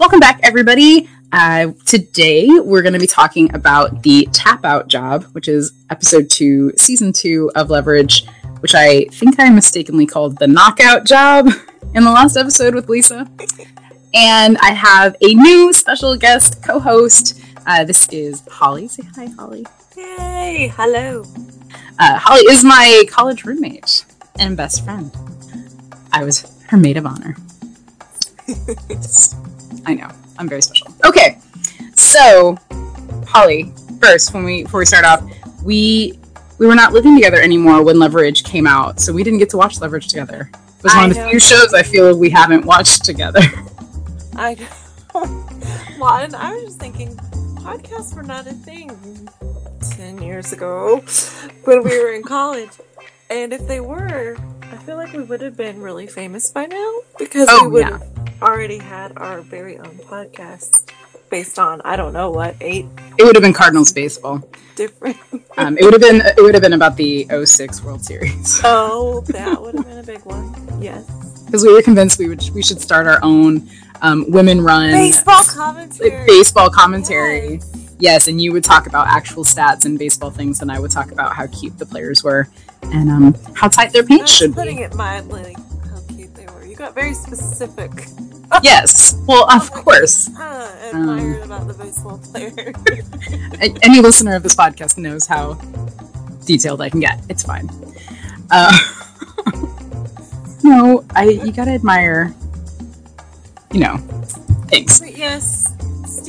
Welcome back, everybody. Uh, today, we're going to be talking about the Tap Out Job, which is episode two, season two of Leverage, which I think I mistakenly called the Knockout Job in the last episode with Lisa. And I have a new special guest co host. Uh, this is Holly. Say hi, Holly. Yay! Hello. Uh, Holly is my college roommate and best friend. I was her maid of honor. I know. I'm very special. Okay. So, Holly, first, when we before we start off, we we were not living together anymore when Leverage came out, so we didn't get to watch Leverage together. It was I one of the know. few shows I feel we haven't watched together. I well, and I was just thinking, podcasts were not a thing ten years ago when we were in college, and if they were, I feel like we would have been really famous by now because Oh, we would yeah. have already had our very own podcast based on I don't know what eight It would have been Cardinals baseball. different. Um, it would have been it would have been about the 06 World Series oh, that would have been a big one. Yes, because we were convinced we would we should start our own um, women run baseball commentary. baseball commentary. Yes. Yes, and you would talk about actual stats and baseball things, and I would talk about how cute the players were and um, how tight their pants should putting be. it mildly, how cute they were. You got very specific. Yes, well, of course. Uh, Um, admired about the baseball player. Any listener of this podcast knows how detailed I can get. It's fine. Uh, no, I you gotta admire, you know, things. yes,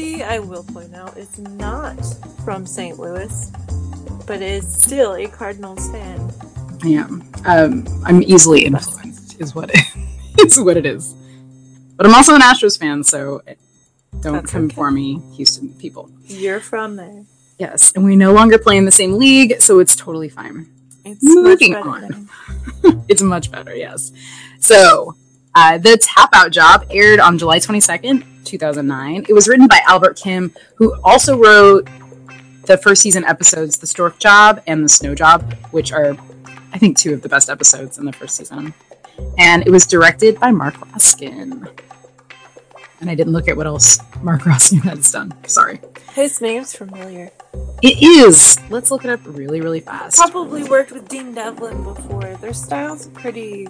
I will point out, is not from St. Louis, but is still a Cardinals fan. I am. Um, I'm easily influenced, is what it is. What it is. But I'm also an Astros fan, so don't That's come okay. for me, Houston people. You're from there. Yes, and we no longer play in the same league, so it's totally fine. It's Moving much better on. It's much better, yes. So, uh, the Tap Out Job aired on July 22nd, 2009. It was written by Albert Kim, who also wrote the first season episodes, The Stork Job and The Snow Job, which are, I think, two of the best episodes in the first season. And it was directed by Marc Roskin. And I didn't look at what else Marc Roskin has done. Sorry. His name's familiar. It is. Let's look it up really, really fast. Probably worked with Dean Devlin before. Their style's pretty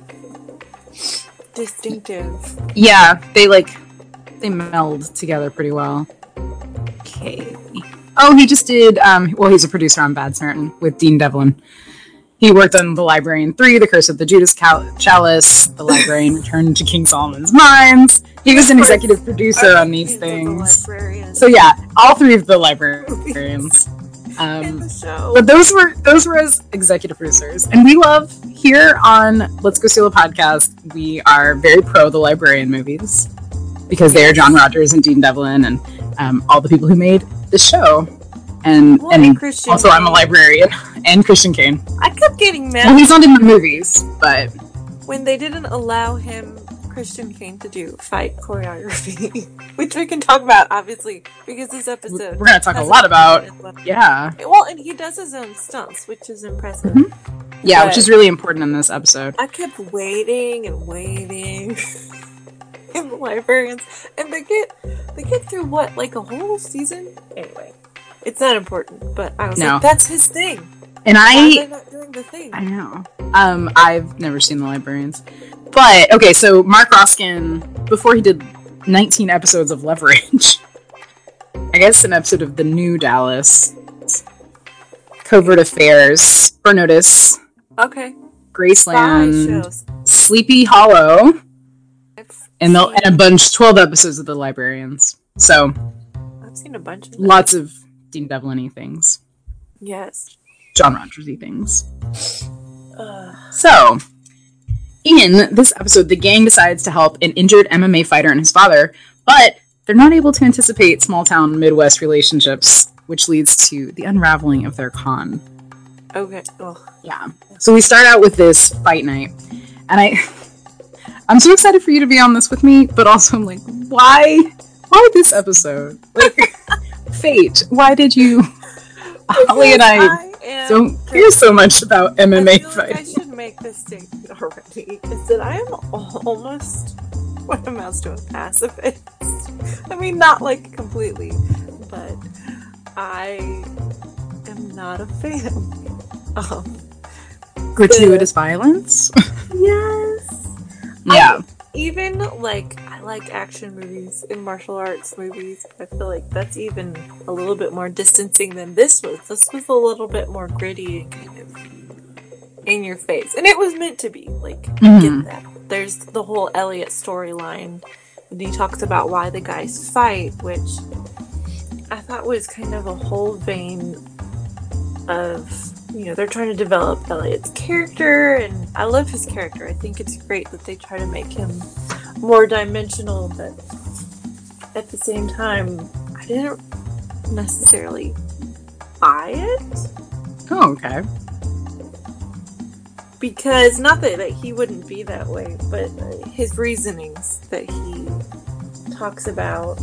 distinctive. Yeah, they like they meld together pretty well. Okay. Oh, he just did. Um, well, he's a producer on Bad Samaritan with Dean Devlin. He worked on The Librarian Three, The Curse of the Judas Cal- Chalice, The Librarian Returned to King Solomon's Mines. He was an executive producer on these He's the things. So yeah, all three of the librarians. Um, but those were those were as executive producers, and we love here on Let's Go Steal a Podcast. We are very pro the librarian movies because they are John Rogers and Dean Devlin and um, all the people who made the show. And Well, and and Christian also, I'm a librarian and Christian Kane. I kept getting mad. Well, he's not in the movies, but when they didn't allow him Christian Kane to do fight choreography, which we can talk about obviously because this episode we're gonna talk a lot about yeah, Well, and he does his own stunts, which is impressive. Mhm. yeah, which is really important in this episode. I kept waiting and waiting in the librarians, and they get they get through what like a whole season. Anyway, it's not important, but I was No. like, that's his thing. And Why I not doing the thing? I know. Um, I've never seen the librarians, but okay. So Marc Roskin, before he did 19 episodes of Leverage, I guess an episode of the New Dallas, Covert Affairs, Burn Notice, Okay, Graceland. Sleepy Hollow, and the, seen- and a bunch 12 episodes of the librarians. So I've seen a bunch of lots of Dean Devlin-y things, Yes. John Rogers-y things. Uh, So, in this episode, the gang decides to help an injured MMA fighter and his father, but they're not able to anticipate small town Midwest relationships, which leads to the unraveling of their con. okay. Ugh. Yeah. So we start out with this fight night, and I, I'm so excited for you to be on this with me, but also I'm like, why, why this episode? Like, fate. Why did you? Holly and I am don't care so much about MMA I feel like I fighting. should make this statement already. Is that I am almost what amounts to a pacifist. I mean, not like completely, but I am not a fan of Gratuitous violence. yes. Yeah. Even like I like action movies and martial arts movies. I feel like that's even a little bit more distancing than this was. This was a little bit more gritty and kind of in your face, and it was meant to be. Like Mhm. get that. There's the whole Elliot storyline, and he talks about why the guys fight, which I thought was kind of a whole vein of you know they're trying to develop Elliot's character, and I love his character. I think it's great that they try to make him more dimensional, but at the same time, I didn't necessarily buy it Oh, okay. because not that, that he wouldn't be that way, but uh, his reasonings that he talks about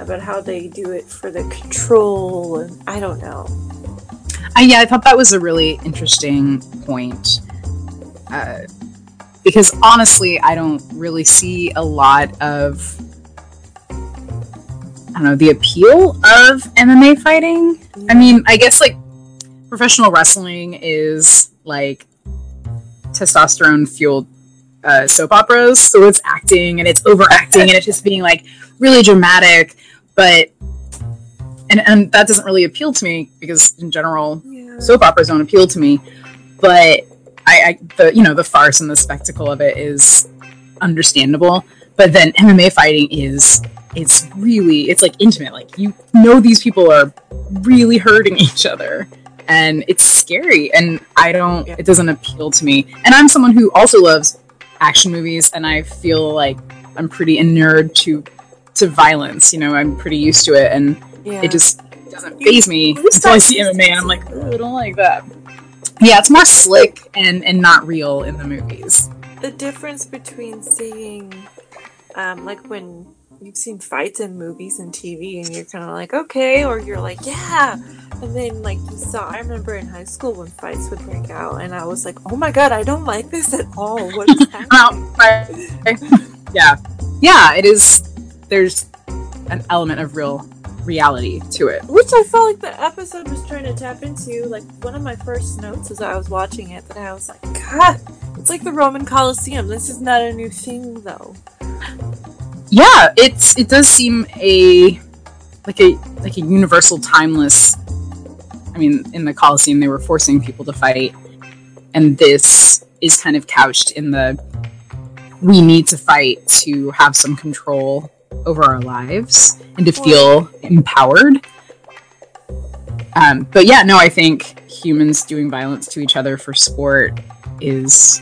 about how they do it for the control and I don't know. I, yeah, I thought that was a really interesting point. Uh, because honestly, I don't really see a lot of, I don't know, the appeal of MMA fighting. I mean, I guess like professional wrestling is like testosterone fueled uh, soap operas. So it's acting and it's overacting and it's just being like really dramatic. But, and, and that doesn't really appeal to me because in general, yeah. soap operas don't appeal to me, but I, I the you know the farce and the spectacle of it is understandable. But then MMA fighting is it's really it's like intimate. Like you know these people are really hurting each other, and it's scary. And I don't it doesn't appeal to me. And I'm someone who also loves action movies, and I feel like I'm pretty inured to to violence. You know, I'm pretty used to it, and yeah. it just doesn't faze me until I that's see just- MMA and I'm like, I don't like that. Yeah, it's more slick and and not real in the movies. the difference between seeing um, like when you've seen fights in movies and TV and you're kind of like okay or you're like yeah and then like you saw I remember in high school when fights would break out and I was like oh my god I don't like this at all what is happening yeah, yeah, it is. There's an element of real reality to it. which I felt like the episode was trying to tap into like one of my first notes as I was watching it that I was like god it's like the Roman Colosseum this is not a new thing though Yeah, it's it does seem a like a like a universal timeless. I mean, in the Colosseum, they were forcing people to fight, and this is kind of couched in the we need to fight to have some control over our lives and to feel empowered. Um, but yeah, no, I think humans doing violence to each other for sport is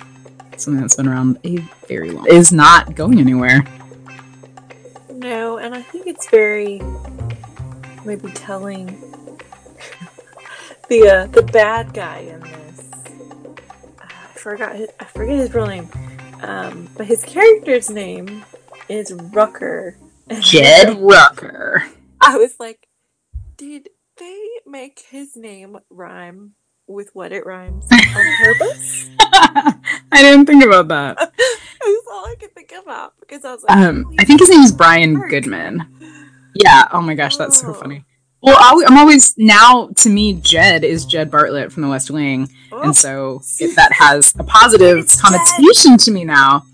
something that's been around a very long. Is not going anywhere. No, and I think it's very maybe telling. the uh, the bad guy in this, I forgot his, I forget his real name, um, but his character's name is Rucker. Jed Rucker. I was like, did they make his name rhyme with what it rhymes on purpose? I didn't think about that. That's all I could think about because I was like, Um, I think his name is Brian. Goodman. Yeah. Oh my gosh, that's so Oh. funny. Well, I- I'm always now to me, Jed is Jed Bartlet from The West Wing, oh, and so it, that has a positive connotation to me now.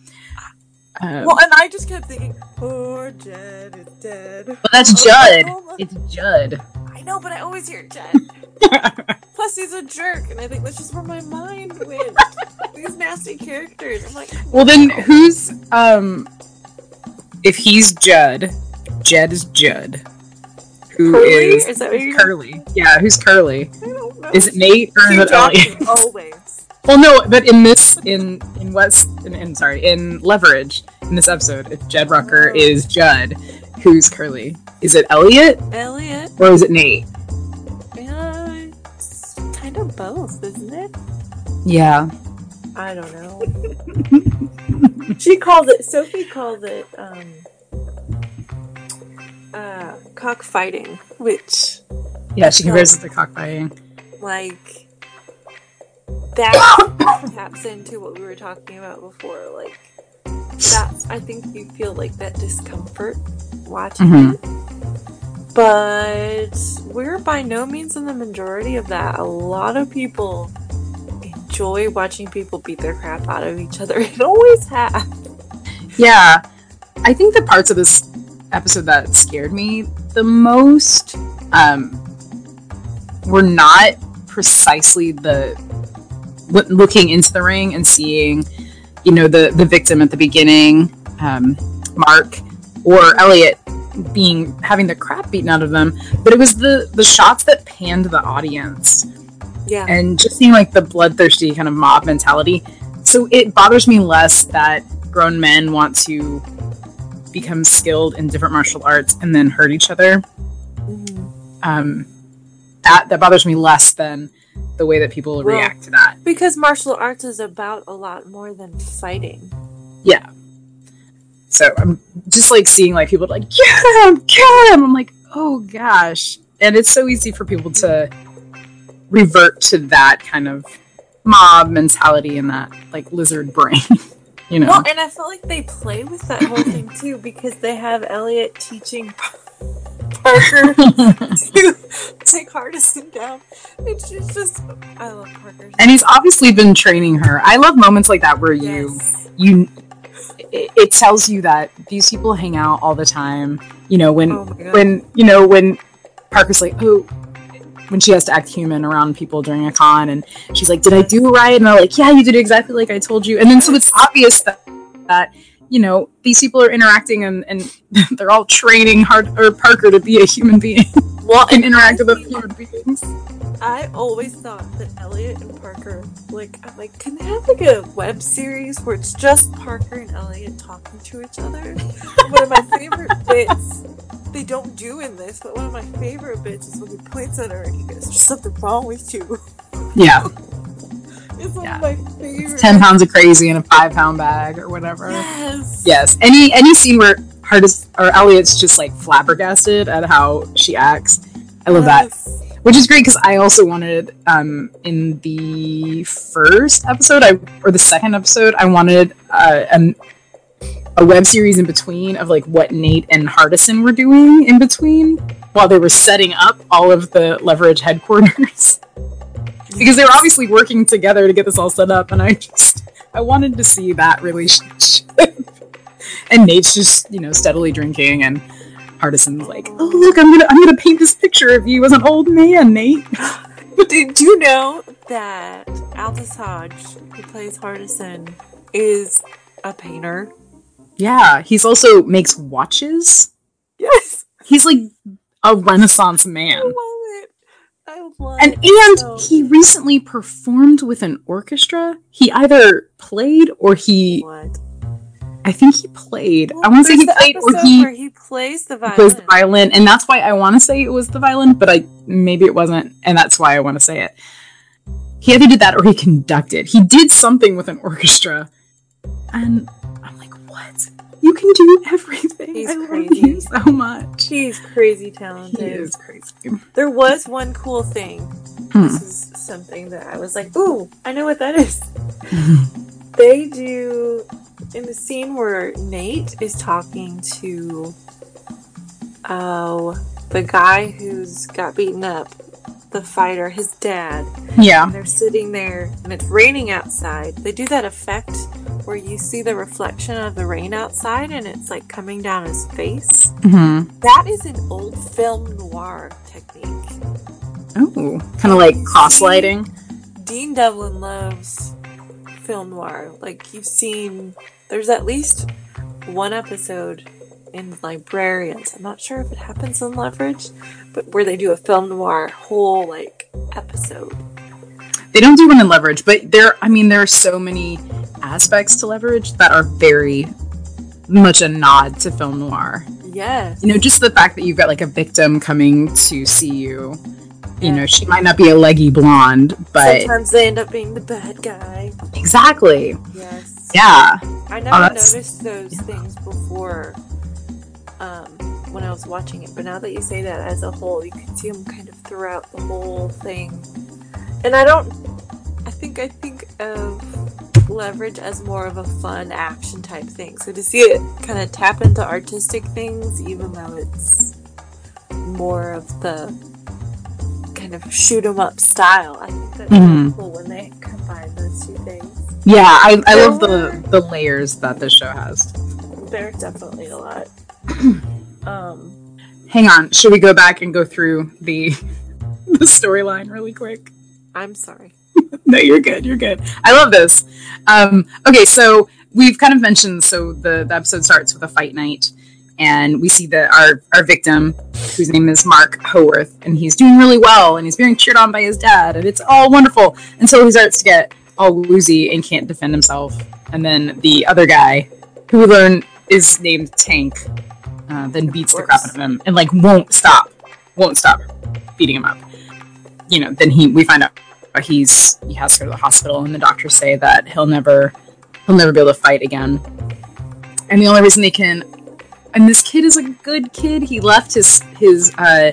Um, well, and I just kept thinking, poor Jed is dead. Well, that's I Judd. oh It's Judd. I know, but I always hear Jed. Plus, he's a jerk, and I think that's just where my mind went. These nasty characters. I'm like, well, then who's um? If he's Judd, Jed is Judd. Who Curly? is Is that what you're Curly? Yeah, who's Curly? I don't know. Is it Nate or is it Elliot? Always. Well, no, but in this, in in West, in, in sorry, in Leverage, in this episode, if Jed Rucker Oh. is Judd, who's Curly? Is it Elliot Elliot. or is it Nate? Yeah, it's kind of both, isn't it? Yeah. I don't know. she called it. Sophie called it um, uh, cockfighting, which Yeah, she compares it to cockfighting. like that taps into what we were talking about before, like that's I think you feel like that discomfort watching Mhm. it. But we're by no means in the majority of that. A lot of people enjoy watching people beat their crap out of each other. It always has. Yeah. I think the parts of this episode that scared me the most um, were not precisely the looking into the ring and seeing, you know, the the victim at the beginning, um, Mark or Elliot being having the crap beaten out of them, but it was the the shots that panned the audience Yeah. and just seeing like the bloodthirsty kind of mob mentality. So it bothers me less that grown men want to become skilled in different martial arts and then hurt each other. Mhm. Um, that that bothers me less than the way that people Well- react to that. Because martial arts is about a lot more than fighting. Yeah. So I'm just like seeing like people like get him, get him. I'm like, oh gosh, and it's so easy for people to revert to that kind of mob mentality and that like lizard brain, you know. Well, and I felt like they play with that whole thing too because they have Elliot teaching Parker to take Hardison down. It's just, just I love Parker. and he's obviously been training her. I love moments like that where you Yes. you it, it tells you that these people hang out all the time. You know when Oh when you know when Parker's like, oh, when she has to act human around people during a con, and she's like, "Did I do right?" And they're like, "Yeah, you did exactly like I told you." And then so it's obvious that that you know these people are interacting and and they're all training hard or Parker to be a human being well, and interact with other human beings. I always thought that Elliot and Parker, like, I'm like, can they have like a web series where it's just Parker and Elliot talking to each other? one of my favorite bits, they don't do in this, but one of my favorite bits is when he points at her and he goes, "There's something wrong with you." Yeah, It's one Yeah. of my favorite. ten pounds of crazy in a five pound bag or whatever. Yes. Yes, any any scene where Hardison or Elliot's just like flabbergasted at how she acts. I love that. Which is great because I also wanted um, in the first episode, I or the second episode, I wanted uh, an, a web series in between of like what Nate and Hardison were doing in between while they were setting up all of the leverage headquarters because they were obviously working together to get this all set up, and I just I wanted to see that relationship. and Nate's just you know steadily drinking and. Hardison's like, oh look, I'm gonna I'm gonna paint this picture of you as an old man, Nate. But did you know that Aldis Hodge, who plays Hardison, is a painter? Yeah, he's also makes watches. Yes. He's like a renaissance I man. love it. I love And and so he recently performed with an orchestra. He either played or he What? I think he played. I want to say he played or he he plays the violin. plays the violin and that's why I want to say it was the violin, but I maybe it wasn't and that's why I want to say it. He either did that or he conducted. He did something with an orchestra. And I'm like, "What? You can do everything." He's I love crazy. you so much. He's crazy talented. He is crazy. There was one cool thing. Hmm. This is something that I was like, "Ooh, I know what that is." They do in the scene where Nate is talking to oh the guy who's got beaten up, the fighter, his dad. Yeah. They're sitting there and it's raining outside. They do that effect where you see the reflection of the rain outside and it's like coming down his face. hmm That is an old film noir technique. Oh, kind of like cross lighting. Dean Devlin loves film noir. Like you've seen, there's at least one episode in Librarians. I'm not sure if it happens in Leverage, but where they do a film noir whole like episode. They don't do one in leverage, but there. I mean, there are so many aspects to leverage that are very much a nod to film noir. Yes. You know, just the fact that you've got like a victim coming to see you. You Yeah. know, she might not be a leggy blonde, but Sometimes they end up being the bad guy. exactly. Yes. Yeah. I never oh, that's- noticed those things before um, when I was watching it, but now that you say that as a whole, you can see them kind of throughout the whole thing. And I don't. I think I think of leverage as more of a fun action type thing. So to see it kind of tap into artistic things, even though it's more of the kind of shoot 'em up style, I think that's Mhm. really cool when they combine those two things. Yeah, I, I There love the were- the layers that this show has. There's definitely a lot. um, Hang on, should we go back and go through the the storyline really quick? I'm sorry. no, you're good. You're good. I love this. Um, okay, so we've kind of mentioned. So the, the episode starts with a fight night, and we see the our our victim, whose name is Mark Howarth, and he's doing really well, and he's being cheered on by his dad, and it's all wonderful until he starts to get all woozy and can't defend himself. And then the other guy, who we learn is named Tank, uh, then beats the crap out of him and like won't stop, won't stop beating him up. You know, then he we find out he's he has to go to the hospital and the doctors say that he'll never he'll never be able to fight again. And the only reason they can and this kid is a good kid. He left his his uh,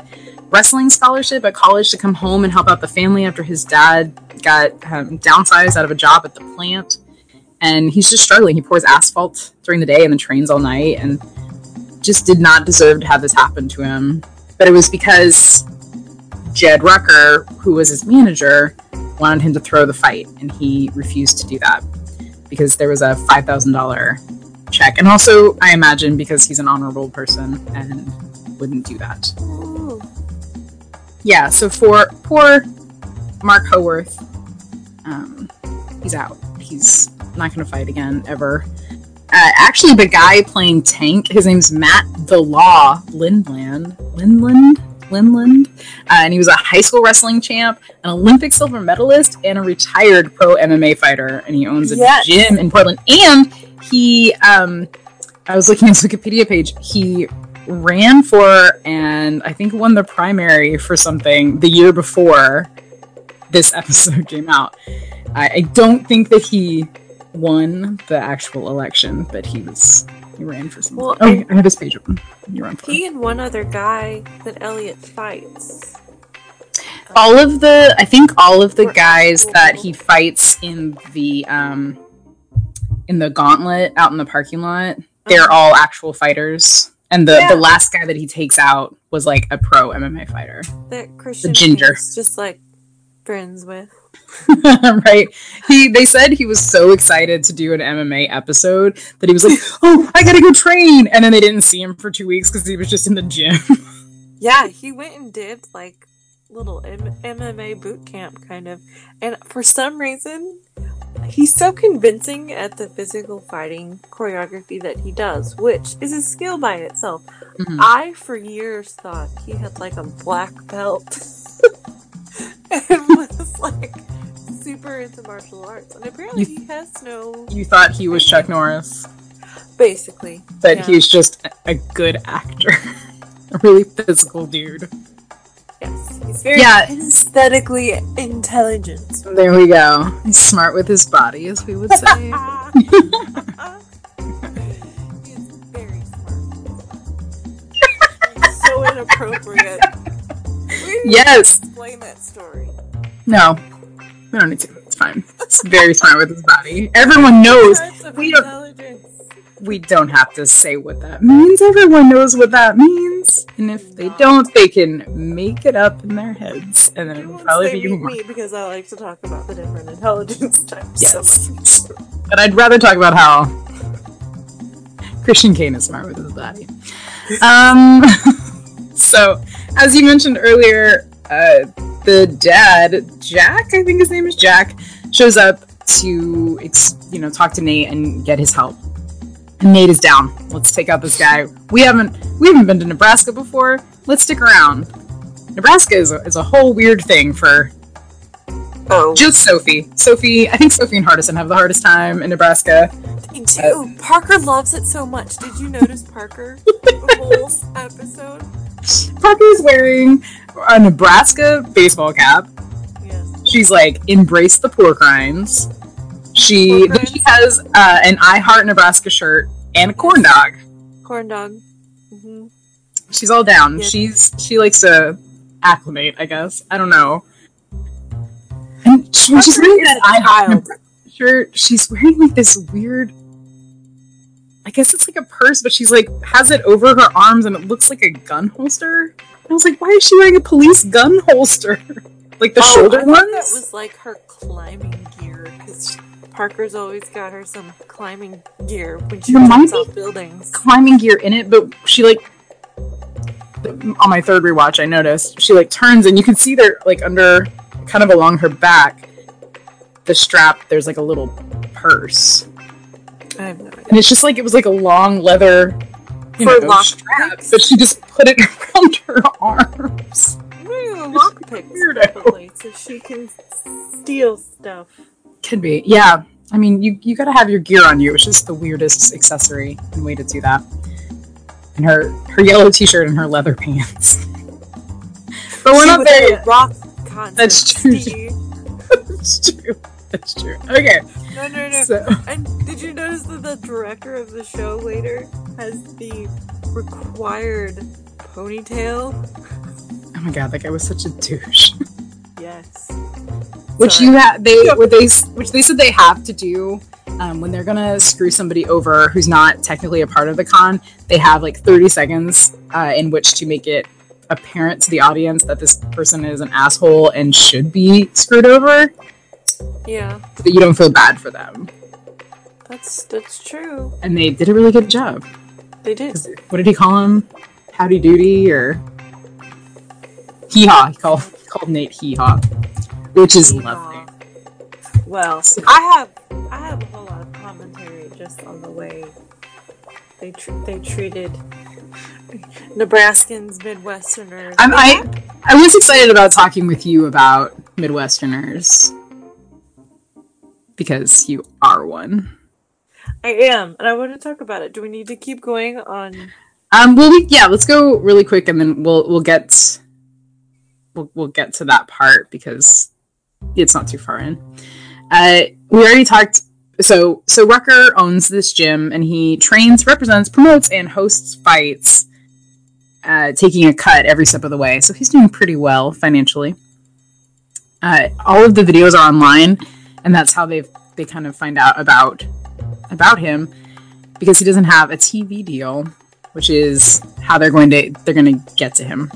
wrestling scholarship at college to come home and help out the family after his dad got um, downsized out of a job at the plant. And he's just struggling. He pours asphalt during the day and then trains all night and just did not deserve to have this happen to him but it was because Jed Rucker, who was his manager, wanted him to throw the fight, and he refused to do that because there was a five thousand dollar check, and also I imagine because he's an honorable person and wouldn't do that. Ooh. Yeah, so for poor Mark Howarth, um, he's out. He's not going to fight again ever. Uh, actually, the guy playing Tank, his name's Matt the Law Lindland. Lindland? Lindland? Uh, and he was a high school wrestling champ, an Olympic silver medalist, and a retired pro MMA fighter. And he owns a Yes. gym in Portland. And he, um, I was looking at his Wikipedia page, he ran for and I think won the primary for something the year before this episode came out. I, I don't think that he won the actual election, but he was he ran for something. Well, oh, I- I have his page open. You run for. He and one other guy that Elliot fights. all of the I think all of the guys that he fights in the um in the gauntlet out in the parking lot, they're Uh-huh. all actual fighters. And the, Yeah. the last guy that he takes out was like a pro MMA fighter. that Christian ginger. just like friends with. right? He they said he was so excited to do an MMA episode that he was like, "Oh, I gotta go train," and then they didn't see him for two weeks because he was just in the gym. Yeah, he went and did like little M- MMA boot camp kind of, and for some reason, he's so convincing at the physical fighting choreography that he does, which is a skill by itself. Mhm. I for years thought he had like a black belt and was like super into martial arts, and apparently he has no. You thought he was Chuck Norris, Basically, but yeah. he was just a, good actor, a really physical dude. Yes, he's very Yeah. aesthetically intelligent. There we go. He's smart with his body, as we would say. he's very smart. So inappropriate. Yes. explain that story. No, we don't need to. It's fine. It's very smart with his body. Everyone knows. We don't- we don't have to say what that means. Everyone knows what that means. And if they don't, they can make it up in their heads. And then it'll probably be more. me because I like to talk about the different intelligence types. Yes. So. But I'd rather talk about how Christian Kane is smart with his body. Um, so, as you mentioned earlier, uh, the dad, Jack, I think his name is Jack, shows up to, you know, talk to Nate and get his help. And Nate is down. Let's take out this guy. We haven't we haven't been to Nebraska before. Let's stick around. Nebraska is a, is a whole weird thing for Oh, just Sophie. Sophie, I think Sophie and Hardison have the hardest time in Nebraska. me too. Parker loves it so much. Did you notice Parker the whole episode? Parker's wearing a Nebraska baseball cap. She's like embrace the pork rinds. She Pork then rinds? she has uh, an I Heart Nebraska shirt and a corn dog. Corn dog. hmm She's all down. Yeah. She's she likes to acclimate, I guess. I don't know. And she, she's wearing that I Heart, child. shirt. She's wearing like this weird. I guess it's like a purse, but she's like has it over her arms and it looks like a gun holster. I was like, why is she wearing a police gun holster? like the Oh, shoulder I ones? That was like her climbing gear because Parker's always got her some climbing gear when she jumps off buildings. climbing gear in it, but she like on my third rewatch, I noticed she like turns and you can see there like under kind of along her back, the strap. There's like a little purse, I have no idea. and it's just like it was like a long leather you For know, lock strap, picks? but she just put it around her arms. Ooh, lockpicks, Weirdo. probably, so she can steal stuff. Could be, yeah. I mean, you you gotta have your gear on you. It's just the weirdest accessory and way to do that. And her her yellow t-shirt and her leather pants. but we're She not there yet. rock concert. That's true. That's true. That's true. Okay, No, no, no. so And did you notice that the director of the show later has the required ponytail? oh my god, that guy was such a douche. Yes. which Sorry. you have they what they which they said they have to do um, when they're gonna screw somebody over who's not technically a part of the con. They have like 30 seconds uh, in which to make it apparent to the audience that this person is an asshole and should be screwed over, Yeah, that you don't feel bad for them. that's that's true. And they did a really good job. They did. What did he call him? Howdy doody or hee haw? He called he called Nate hee haw, which is Hee-haw. lovely. Well, I have I have a whole lot of commentary just on the way they tr- they treated Nebraskans, Midwesterners. I'm, I I was excited about talking with you about Midwesterners because you are one. I am, and I want to talk about it. Do we need to keep going on? Um, well, we, yeah, let's go really quick, and then we'll we'll get we'll we'll get to that part because it's not too far in. Uh, we already talked. So so Rucker owns this gym, and he trains, represents, promotes, and hosts fights, uh, taking a cut every step of the way. So he's doing pretty well financially. Uh, all of the videos are online, and that's how they've they kind of find out about about him because he doesn't have a TV deal which is how they're going to they're going to get to him.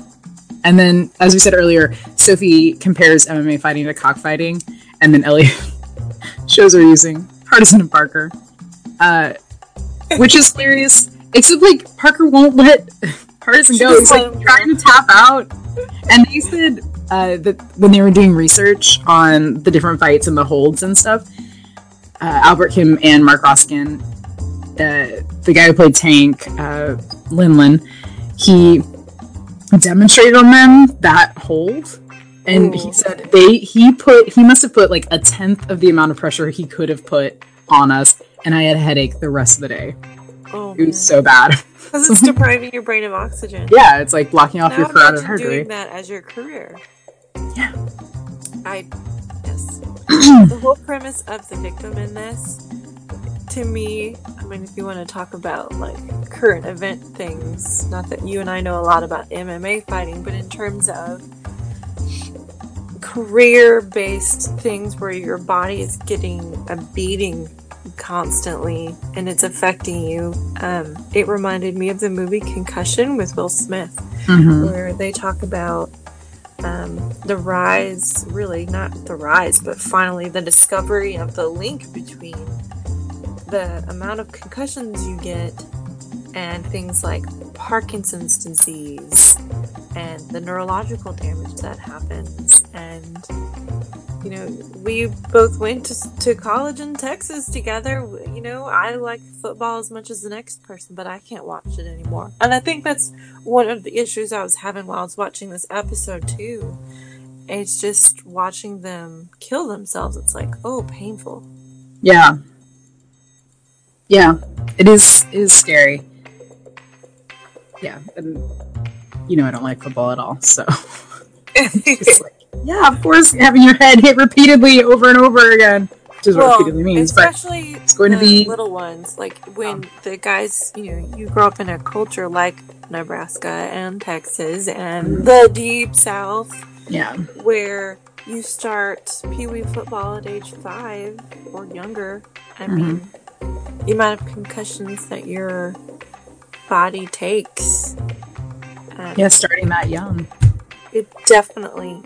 And then, as we said earlier, Sophie compares MMA fighting to cockfighting, and then Elliot shows her using Hardison and Parker, uh, which is hilarious. Except like Parker won't let Hardison go. He's like trying to tap out, and they said uh, that when they were doing research on the different fights and the holds and stuff, uh, Albert Kim and Marc Roskin uh, the guy who played Tank, uh, Linlin, he demonstrated on them that hold, and he said they he put he must have put like a tenth of the amount of pressure he could have put on us, and I had a headache the rest of the day. Oh, It was so bad. because it's depriving your brain of oxygen. yeah, it's like blocking off now your carotid imagine artery. doing that as your career. Yeah. I yes. the whole premise of the victim in this, to me, I mean, if you want to talk about like current event things, not that you and I know a lot about MMA fighting, but in terms of career-based things where your body is getting a beating constantly and it's affecting you um, it reminded me of the movie concussion with will smith Mhm. where they talk about um, the rise, really not the rise, but finally the discovery of the link between the amount of concussions you get and things like Parkinson's disease and the neurological damage that happens. And, you know, we both went to, to college in Texas together. You know, I like football as much as the next person, but I can't watch it anymore. And I think that's one of the issues I was having while I was watching this episode too. It's just watching them kill themselves. It's like, oh, painful. Yeah. Yeah. It is it is scary. Yeah. And you know I don't like football at all, so yeah, of course having your head hit repeatedly over and over again. which is what repeatedly means. But especially it's going to be- little ones. Like when the guys, you know, you grow up in a culture like Nebraska and Texas and the deep South, yeah, where you start Pee Wee football at age five or younger. I Mm-hmm. mean, the amount of concussions that your body takes. um, yeah, starting that young. it definitely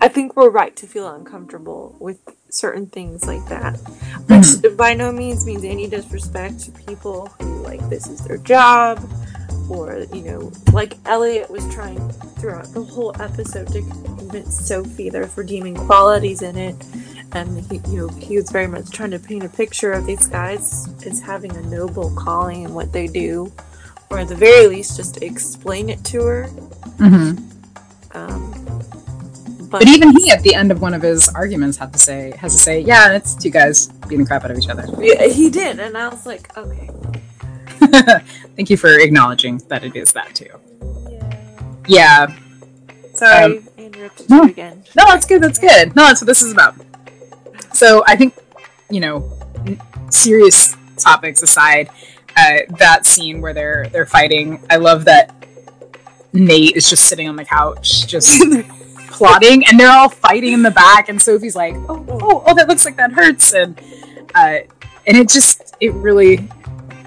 i think we're right to feel uncomfortable with certain things like that. Which by no means means any disrespect to people who like this is their job or you know like elliot was trying throughout the whole episode to convince sophie there's redeeming qualities in it and he, you know he was very much trying to paint a picture of these guys as having a noble calling in what they do or at the very least just explain it to her. Hmm um, but, But even he, at the end of one of his arguments, had to say has to say, "Yeah, it's two guys beating the crap out of each other." Yeah, he did, and I was like, okay. Thank you for acknowledging that it is that too. Yeah. Yeah, Sorry, Um, I interrupted no. you again. No, that's good. That's good. No, that's what this is about. So I think, you know, serious topics aside, uh, that scene where they're they're fighting, I love that Nate is just sitting on the couch, just plotting, and they're all fighting in the back, and Sophie's like, "Oh, oh, oh, that looks like that hurts," and uh, and it just it really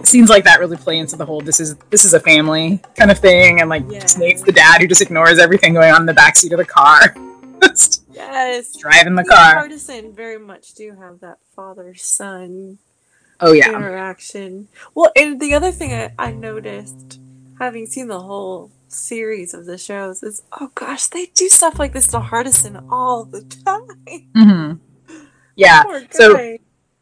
seems like that really play into the whole this is this is a family kind of thing, and like Yeah. Nate's the dad who just ignores everything going on in the backseat of the car. Yes. driving the car. Hardison very much do have that father son Oh yeah. interaction. Well, and the other thing I, I noticed, having seen the whole series of the shows, is oh gosh, they do stuff like this to Hardison all the time. hmm Yeah. So-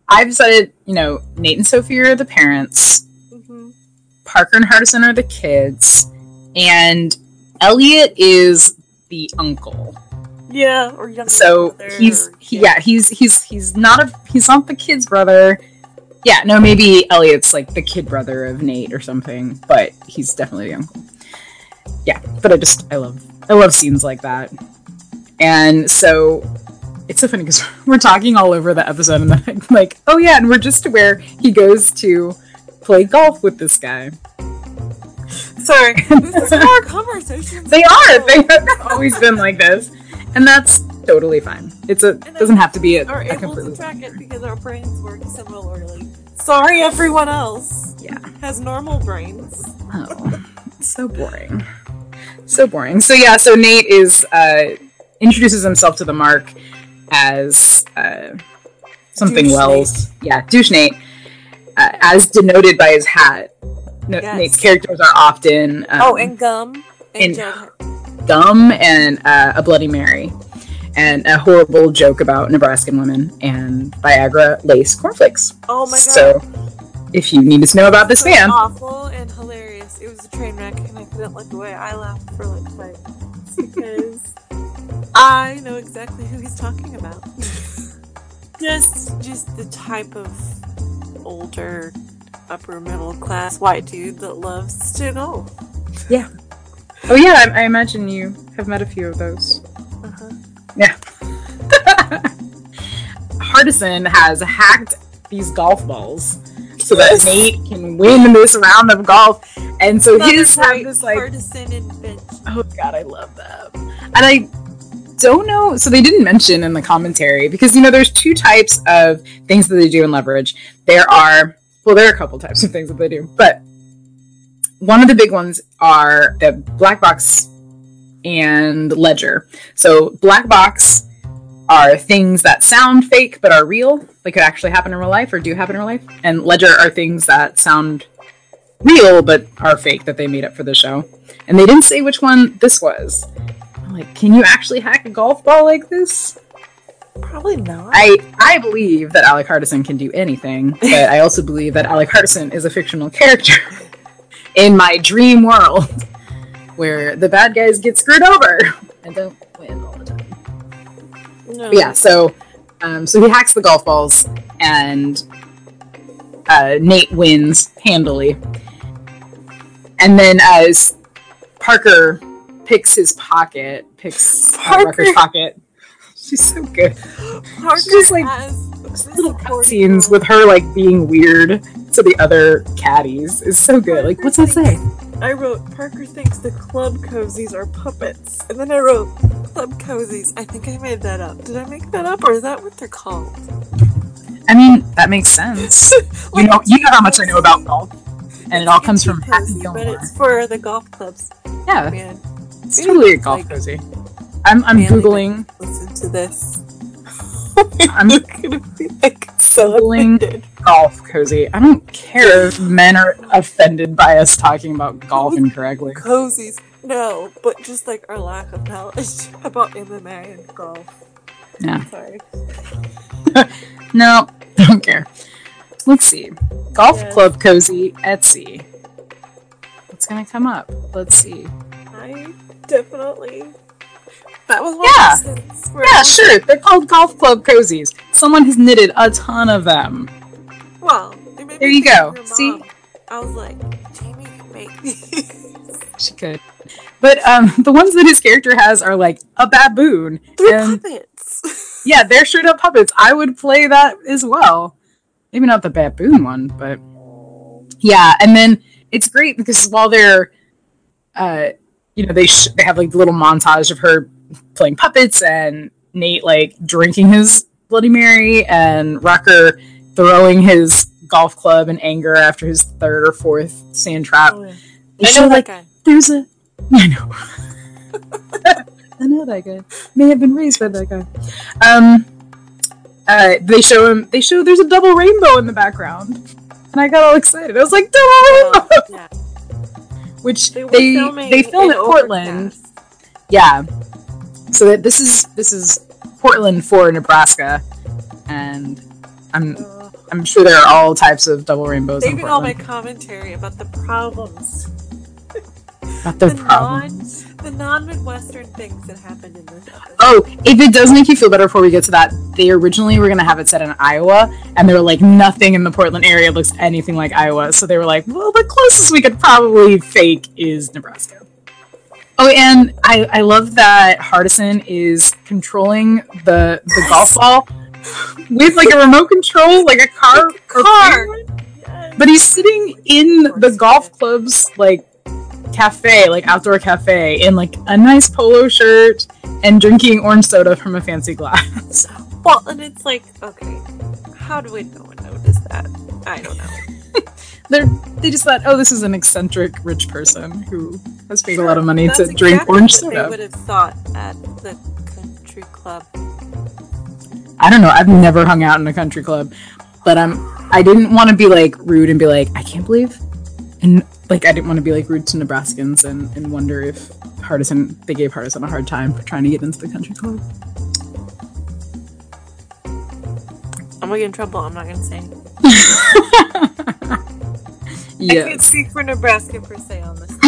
I've decided, you know, Nate and Sophie are the parents, Mhm. Parker and Hardison are the kids, and Elliot is the uncle. Yeah, or younger So brother, he's he, yeah, he's he's he's not a he's not the kid's brother. Yeah, no, maybe Elliot's like the kid brother of Nate or something, but he's definitely the uncle. Yeah, but I just I love I love scenes like that, and so it's so funny because we're talking all over the episode, and then I'm like, oh yeah, and we're just to where he goes to play golf with this guy. Sorry, this is our conversation. They are. They have always been like this, and that's totally fine. It's a doesn't have to be a, are a able to track it because our brains work similarly. Sorry, everyone else yeah. has normal brains. Oh, so boring. So boring. So yeah, so Nate is uh introduces himself to the mark as uh something Douche Wells. Yeah, douche Nate. Uh, as denoted by his hat. No, Yes. Nate's characters are often um, oh, and gum and, and- gum and uh, a Bloody Mary, and a horrible joke about Nebraskan women and Viagra lace cornflakes. Oh my god. So, if you needed to know about this so man, awful and hilarious. It was a train wreck, and I couldn't look away. I laughed for like five minutes because I know exactly who he's talking about. just, just the type of older, upper middle class white dude that loves to know. Yeah. Oh yeah, I, I imagine you have met a few of those. Uh-huh. Yeah. Hardison has hacked these golf balls so that Nate can win this round of golf, and so his have this like Hardison invention. Oh god, I love that. And I don't know. So they didn't mention in the commentary because you know there's two types of things that they do in leverage. There are well, there are a couple types of things that they do, but one of the big ones are the black box and ledger. So black box are things that sound fake but are real, like could actually happen in real life or do happen in real life. And ledger are things that sound real but are fake that they made up for the show. And they didn't say which one this was. I'm like, can you actually hack a golf ball like this? Probably not. I I believe that Alec Hardison can do anything, but I also believe that Alec Hardison is a fictional character in my dream world where the bad guys get screwed over and don't win all the time. no. But yeah, so um, so he hacks the golf balls and uh, Nate wins handily. And then as Parker picks his pocket, picks uh, Parker. Rucker's pocket, She's so good. Parker just, like, has Little cutscenes with her like being weird to the other caddies is so good. Like, what's that say? I wrote Parker thinks the club cozies are puppets, and then I wrote club cozies. I think I made that up. Did I make that up, or is that what they're called? I mean, that makes sense. You know, you know how much I know about golf, and it all comes from Happy cozy, but it's for the golf clubs. Yeah, Man, it's totally a golf Like- cozy. I'm I'm googling. listen to this. I'm gonna be like so Googling- golf cozy. I don't care if men are offended by us talking about golf incorrectly. Cozies. No, but just like our lack of knowledge about MMA and golf. Yeah. Sorry. No, don't care. Let's see. Golf Yes. club cozy Etsy. What's gonna come up? Let's see. I definitely. That was one Yeah. Yeah, sure. They're called golf club cozies. Someone has knitted a ton of them. Well, There you go. See? I was like, Jamie can make these. She could. But um, the ones that his character has are like a baboon. They're puppets. yeah, they're straight up puppets. I would play that as well. Maybe not the baboon one, but yeah. And then it's great because while they're, uh, you know, they sh- they have like the little montage of her playing puppets and Nate like drinking his Bloody Mary and Rucker throwing his golf club in anger after his third or fourth sand trap. Oh, yeah. I know like that guy. there's a I know. I know that guy. May have been raised by that guy. Um uh they show him they show there's a double rainbow in the background. And I got all excited. I was like, double rainbow Oh, yeah. which They they they, film in at Portland. Overcast. Yeah. So that this is this is Portland for Nebraska. And I'm Uh, I'm sure there are all types of double rainbows in saving all my commentary about the problems. Not the the problems. The non Midwestern things that happened in this episode. Oh, if it does make you feel better before we get to that, they originally were going to have it set in Iowa, and they were like, nothing in the Portland area looks anything like Iowa. So they were like, well, the closest we could probably fake is Nebraska. Oh, and I, I love that Hardison is controlling the the golf ball with like a remote control, like a car. Car. Yes. But he's sitting in the golf club's like cafe, like outdoor cafe, in like a nice polo shirt and drinking orange soda from a fancy glass. well, and it's like, okay, how do we no one notice that? I don't know. They're they just thought, oh, this is an eccentric rich person who has paid a lot of money to drink exactly orange what They would have thought at the country club. I don't know. I've never hung out in a country club, but um, I didn't want to be like rude and be like, I can't believe, and like I didn't want to be like rude to Nebraskans and and wonder if Hardison they gave Hardison a hard time for trying to get into the country club. I'm gonna get in trouble. I'm not gonna say. I can't speak for Nebraska per se on this.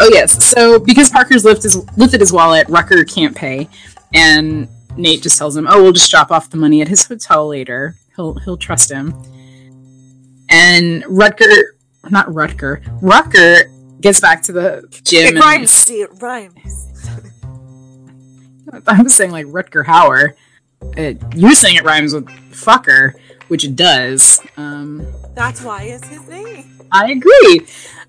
oh yes. So because Parker's lift is lifted his wallet, Rucker can't pay, and Nate just tells him, "Oh, we'll just drop off the money at his hotel later. He'll he'll trust him." And Rutger, not Rutger, Rucker gets back to the gym. It and- rhymes, Steve. It rhymes. I was saying like Rutger Hauer. Uh, you're saying it rhymes with fucker, which it does. Um, That's why it's his name. I agree.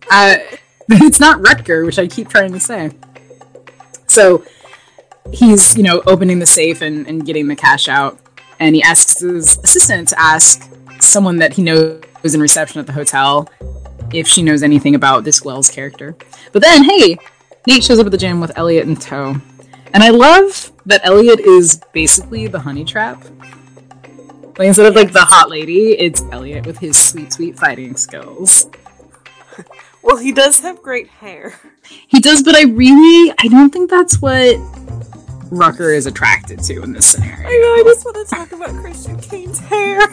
Uh, it's not Rutger, which I keep trying to say. So he's, you know, opening the safe and, and getting the cash out, and he asks his assistant to ask someone that he knows in reception at the hotel if she knows anything about this Wells character. But then, hey, Nate shows up at the gym with Elliot in tow. And I love that Elliot is basically the honey trap. Like instead of like the hot lady, it's Elliot with his sweet, sweet fighting skills. Well, he does have great hair. He does, but I really I don't think that's what Rucker is attracted to in this scenario. I know. I just want to talk about Christian Kane's hair.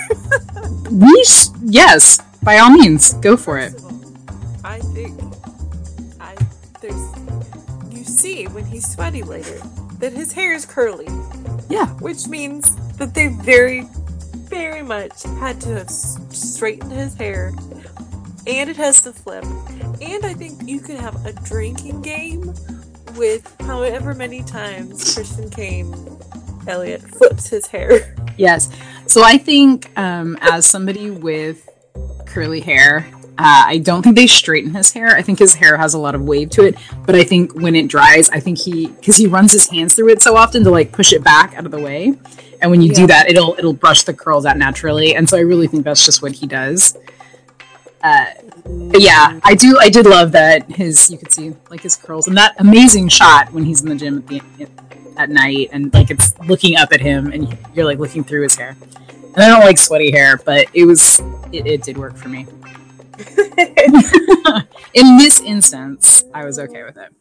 We sh- yes, by all means, go for it. First of all, I think I there's you see when he's sweaty later that his hair is curly, Yeah, which means that they very, very much had to have straightened his hair, and it has to flip. And I think you could have a drinking game with however many times Christian Kane Elliot flips his hair. Yes. So I think, um, as somebody with curly hair, uh, I don't think they straighten his hair. I think his hair has a lot of wave to it. But I think when it dries, I think he because he runs his hands through it so often to like push it back out of the way. And when you Yeah. do that, it'll it'll brush the curls out naturally. And so I really think that's just what he does. Uh, but yeah, I do. I did love that his you could see like his curls and that amazing shot when he's in the gym at the at night and like it's looking up at him and you're like looking through his hair. And I don't like sweaty hair, but it was it, it did work for me. In this instance, I was okay with it.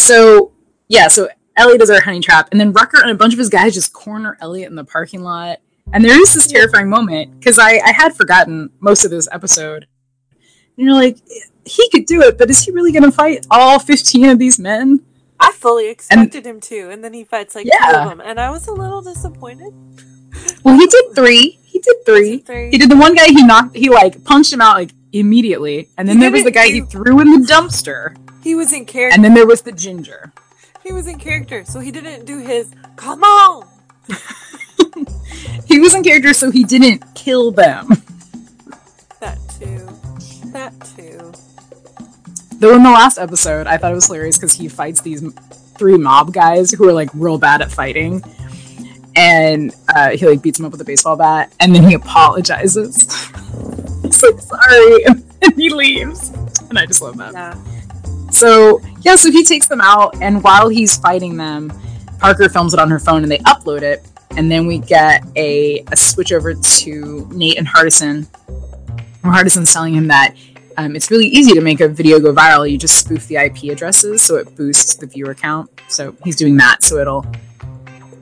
So yeah, so Elliot is our honey trap, and then Rucker and a bunch of his guys just corner Elliot in the parking lot. And there is this terrifying moment because I, I had forgotten most of this episode. And you're like, he could do it, but is he really going to fight all 15 of these men? I fully expected him to, and then he fights like two of them, and I was a little disappointed. Well, he did three. He did three. Three. He did the one guy he knocked, he like punched him out like immediately. And then He there was the guy he do- threw in the dumpster. He was in character. And then there was the ginger. He was in character, so he didn't do his "come on." He was in character, so he didn't kill them. That too. That too. Though in the last episode, I thought it was hilarious because he fights these three mob guys who are like real bad at fighting, and uh, he like beats them up with a baseball bat, and then he apologizes. Like, "Sorry," and he leaves, and I just love that. Yeah. So yeah, so he takes them out, and while he's fighting them, Parker films it on her phone, and they upload it, and then we get a, a switch over to Nate and Hardison. Where Hardison's telling him that um, it's really easy to make a video go viral. You just spoof the IP addresses, so it boosts the viewer count. So he's doing that, so it'll,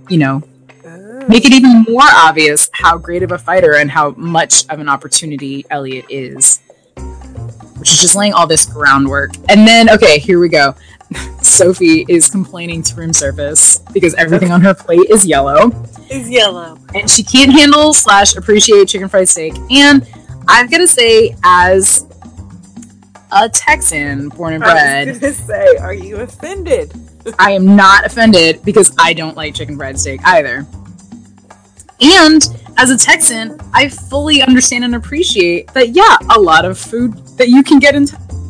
you know, Oh. make it even more obvious how great of a fighter and how much of an opportunity Elliot is. Which is just laying all this groundwork. And then, okay, here we go. Sophie is complaining to room service because everything on her plate is yellow, Is yellow. and she can't handle slash appreciate chicken fried steak. And I've got to say, as a Texan born and bred. I was gonna say, are you offended? I am not offended because I don't like chicken fried steak either. And as a Texan, I fully understand and appreciate that, yeah, a lot of food that you can get in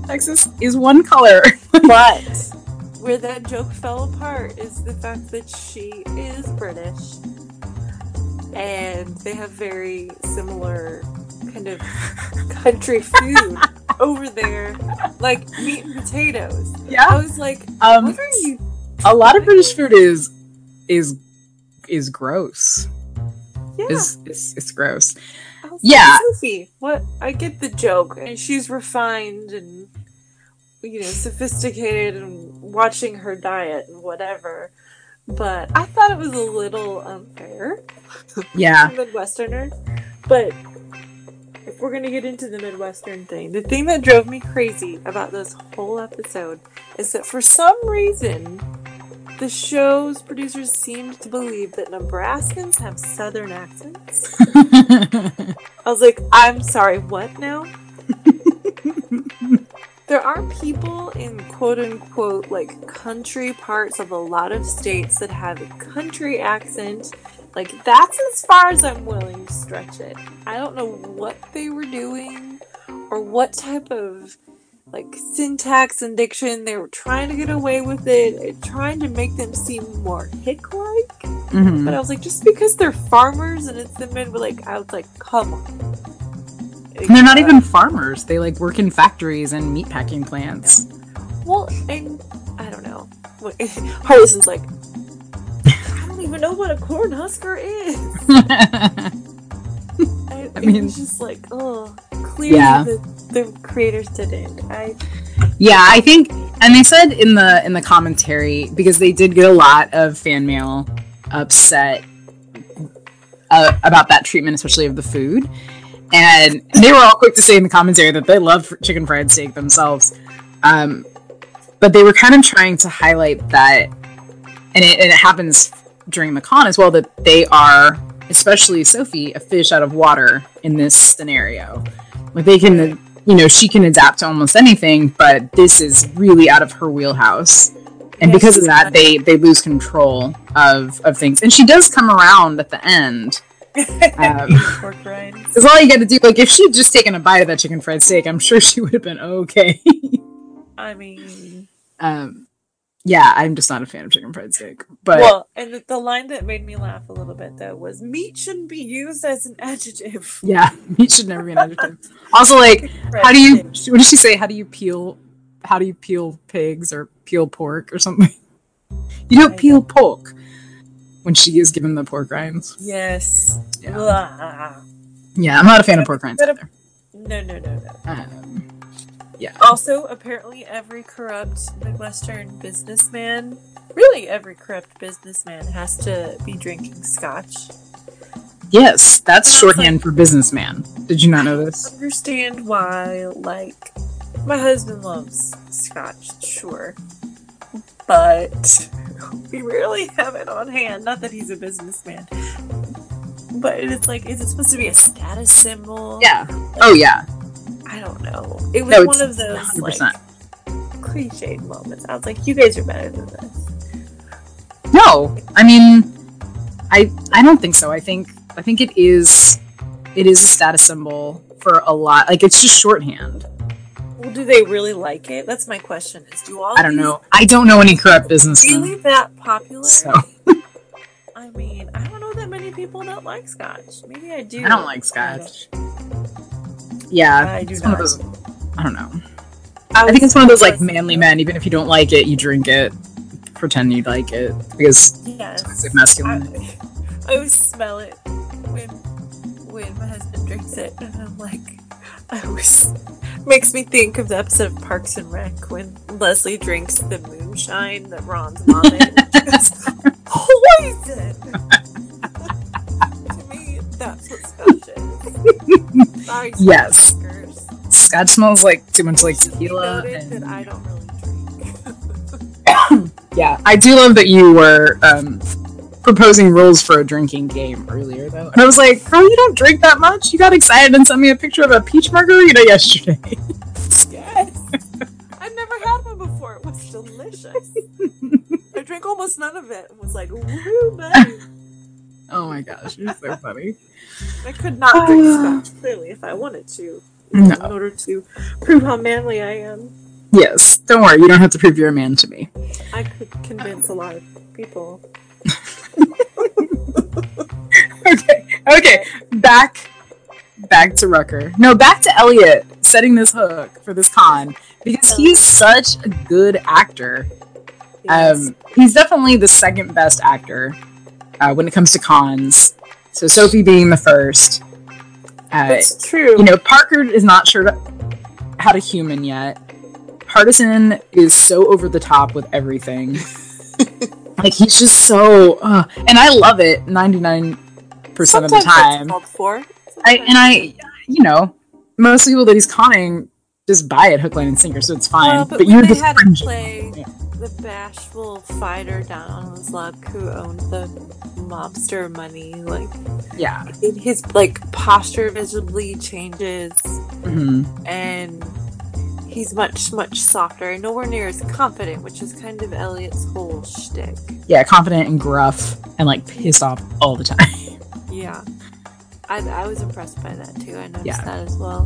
Texas is one color. But where that joke fell apart is the fact that she is British. And they have very similar kind of country food over there, like meat and potatoes. Yeah, I was like, Um, what are you? a lot of British food is is is gross. Yeah. Is is it's gross. Yeah. like, what? I get the joke, and she's refined and you know sophisticated and watching her diet and whatever. But I thought it was a little unfair, Yeah. Midwesterner. But we're gonna get into the Midwestern thing, the thing that drove me crazy about this whole episode is that for some reason. The show's producers seemed to believe that Nebraskans have southern accents. I was like, I'm sorry, what now? there are people in quote unquote like country parts of a lot of states that have a country accent. Like, that's as far as I'm willing to stretch it. I don't know what they were doing or what type of like syntax and diction they were trying to get away with it, trying to make them seem more hick like. Mhm. But I was like, just because they're farmers and it's the mid, like I was like, come on. And they're not even farmers. They like work in factories and meatpacking plants. well, and I don't know. What- Hardison's like, even know what a corn husker is. I, I mean- was just like, oh, clearly Yeah. the, the creators didn't. I Yeah, I think, and they said in the in the commentary because they did get a lot of fan mail upset uh, about that treatment, especially of the food, and they were all quick to say in the commentary that they love chicken fried steak themselves, um, but they were kind of trying to highlight that, and it, and it happens during the con as well that they are, especially Sophie, a fish out of water in this scenario. Like they can you know she can adapt to almost anything but this is really out of her wheelhouse and Yeah, because of that, they they lose control of of things. And she does come around at the end. Um. Because all you got to do, like, if she'd just taken a bite of that chicken fried steak, I'm sure she would have been okay. I mean, um, yeah, I'm just not a fan of chicken fried steak. But well, and the, the line that made me laugh a little bit though was meat shouldn't be used as an adjective. yeah, meat should never be an adjective. Also, like, how do you? What did she say? How do you peel? How do you peel pigs or peel pork or something? You don't I peel pork when she is given the pork rinds. Yes. Yeah. Blah. Yeah, I'm not a fan of pork rinds either. No, no, no, no. Um, yeah, Also, apparently, every corrupt Midwestern businessman, really every corrupt businessman, has to be drinking scotch. yes, that's And I was shorthand for businessman. Did you not know this? Understand why, like, my husband loves scotch, sure. But we rarely have it on hand. Not that he's a businessman. But it's like, is it supposed to be a status symbol? Yeah. Oh yeah. I don't know. It was No, one of those 100%. like cliched moments. I was like, you guys are better than this. No, I mean, I I don't think so. I think I think it is it is a status symbol for a lot. Like it's just shorthand. Well, do they really like it? That's my question. Is do all I don't know. I don't know any corrupt business. really that popular? So I mean, I don't know that many people don't like scotch. Maybe I do. I don't like scotch. Yeah, I do it's one of not. those. I don't know. I, I think it's one of those like manly men. Even if you don't like it, you drink it, pretend you like it because Yes. it's like masculine. I, I always smell it when when my husband drinks it, and I'm like, I always makes me think of the episode of Parks and Rec when Leslie drinks the moonshine that Ron's mom made. Poison. to me, that's what scotch is. Sorry, Yes. drinkers. Scotch smells like too much like It should be tequila. and- I don't really drink. Yeah, I do love that you were um, proposing rules for a drinking game earlier, though. And I was like, girl, you don't drink that much. You got excited and sent me a picture of a peach margarita yesterday. Yes. I've never had one before. It was delicious. I drank almost none of it and was like, woo, buddy. oh my gosh, you're so funny. I could not drink scotch, clearly, if I wanted to. No. In order to prove how manly I am, Yes, don't worry, you don't have to prove you're a man to me. I could convince a lot of people. okay, okay, back, back to Rucker. No, back to Elliot setting this hook for this con because he's such a good actor. Yes. Um, he's definitely the second best actor uh, when it comes to cons. So Sophie being the first. Uh, That's true. you know, Parker is not sure how to human yet. Hardison is so over the top with everything. like he's just so, uh, and I love it ninety nine percent of the time. for. I and I, you know, most people that he's conning just buy it hook, line, and sinker, so it's fine. Well, but but, they had to play Yeah. The bashful fighter down on his luck who owned the mobster money, like Yeah. his like posture visibly changes hmm and he's much much softer and nowhere near as confident, which is kind of Elliot's whole shtick. Yeah, confident and gruff and like pissed off all the time. Yeah, I, I was impressed by that too. I noticed Yeah. that as well.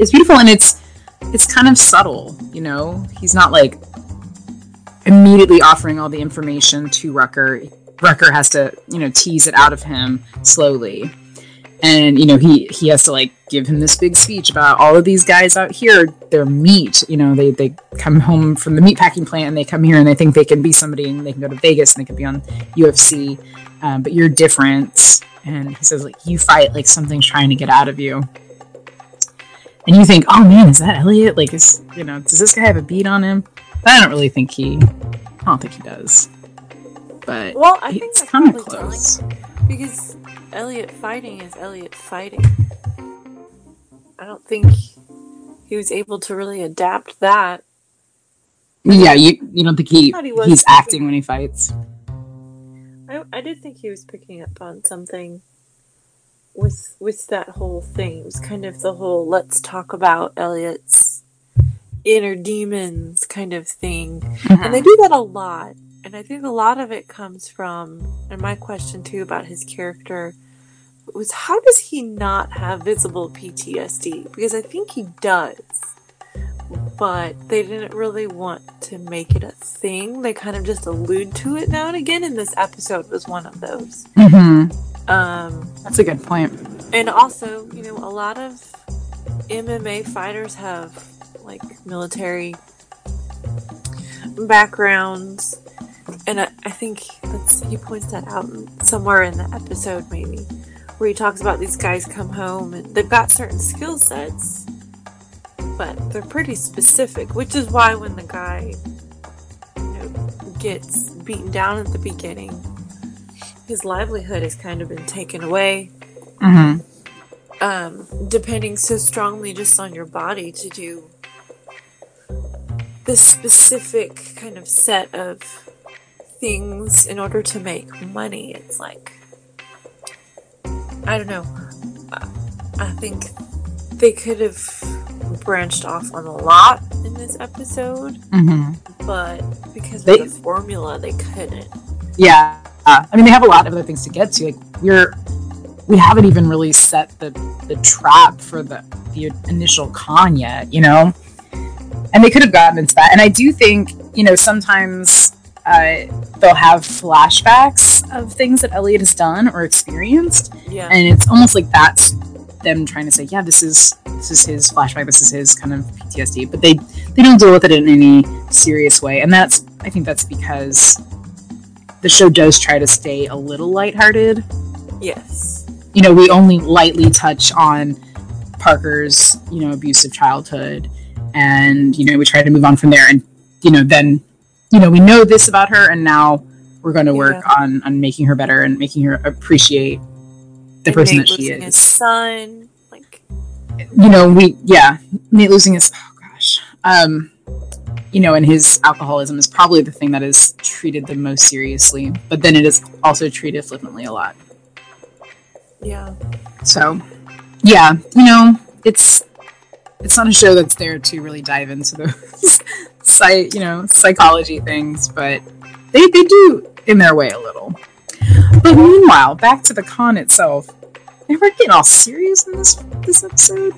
it's beautiful and it's it's kind of subtle you know he's not like immediately offering all the information to rucker. Rucker has to you know tease it out of him slowly. And you know he he has to like give him this big speech about all of these guys out here they're meat you know they they come home from the meat packing plant and they come here and they think they can be somebody and they can go to vegas and they can be on ufc um, but you're different. And he says like you fight like something's trying to get out of you. And you think, oh man, is that Elliot? Like, is you know, does this guy have a beat on him? But I don't really think he. I don't think he does. But Well, I think it's kind of probably telling close. because Elliot fighting is Elliot fighting. I don't think he was able to really adapt that. Yeah, you you don't think he, he was he's acting when he fights? I, I did think he was picking up on something with with that whole thing. It was kind of the whole let's talk about Elliot's inner demons kind of thing. Mm-hmm. And they do that a lot. And I think a lot of it comes from, and my question too about his character was how does he not have visible PTSD? Because I think he does. But they didn't really want to make it a thing. They kind of just allude to it now and again, and this episode was one of those. Mm-hmm. Um, That's a good point. and also, you know, a lot of MMA fighters have like military backgrounds, and I, I think he points that out somewhere in the episode, maybe, where he talks about these guys come home and they've got certain skill sets, but they're pretty specific, which is why when the guy you know, gets beaten down at the beginning, his livelihood has kind of been taken away Mm-hmm. um, depending so strongly just on your body to do this specific kind of set of things in order to make money. It's like, I don't know. I- think they could have branched off on a lot in this episode, Mm-hmm. but because of the formula, they couldn't. Yeah. Uh, I mean, they have a lot of other things to get to. Like we're we haven't even really set the the trap for the the initial con yet, you know. And they could have gotten into that. And I do think, you know, sometimes uh, they'll have flashbacks of things that Elliot has done or experienced, Yeah. and it's almost like that's them trying to say, yeah, this is this is his flashback, this is his kind of PTSD, but they they don't deal with it in any serious way, and that's I think that's because the show does try to stay a little lighthearted. yes. You know, we only lightly touch on Parker's you know abusive childhood, and you know we try to move on from there, and you know then you know we know this about her, and now we're going to work on on making her better and making her appreciate the And person Nate that she is His son, like, you know, we yeah, Nate losing his oh gosh, um, you know, and his alcoholism is probably the thing that is treated the most seriously, but then it is also treated flippantly a lot. yeah. So, yeah, you know, it's it's not a show that's there to really dive into those psych, you know, psychology things, but they they do in their way a little. But meanwhile, back to the con itself. They were getting all serious in this this episode.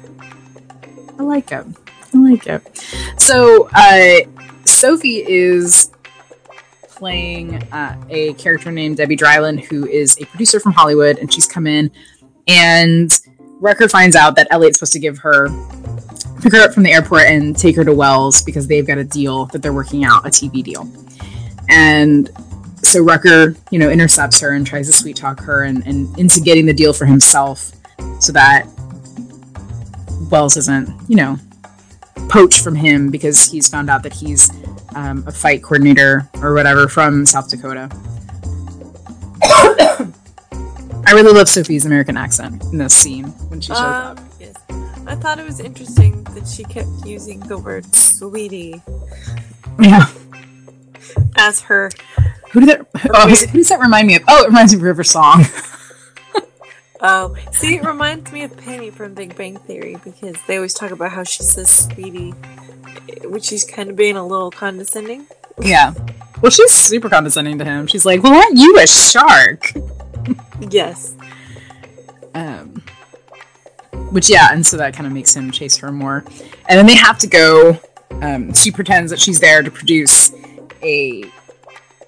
I like it. I like it. So, uh, Sophie is playing uh, a character named Debbie Dryland, who is a producer from Hollywood, and she's come in and Rucker finds out that Elliot's supposed to give her pick her up from the airport and take her to Wells because they've got a deal that they're working out, a TV deal. And so Rucker, you know, intercepts her and tries to sweet talk her and, and into getting the deal for himself so that Wells isn't, you know, poached from him because he's found out that he's um, a fight coordinator or whatever from South Dakota. I really love Sophie's American accent in this scene when she shows up. Um, yes. I thought it was interesting that she kept using the word sweetie Yeah. as her. Who did that? Oh, who does that remind me of? Oh, it reminds me of River Song. Oh, see, it reminds me of Penny from Big Bang Theory because they always talk about how she says sweetie, which she's kind of being a little condescending. yeah. Well, she's super condescending to him. She's like, "Well, aren't you a shark?" Yes. Um, which yeah, and so that kind of makes him chase her more. And then they have to go. Um, she pretends that she's there to produce a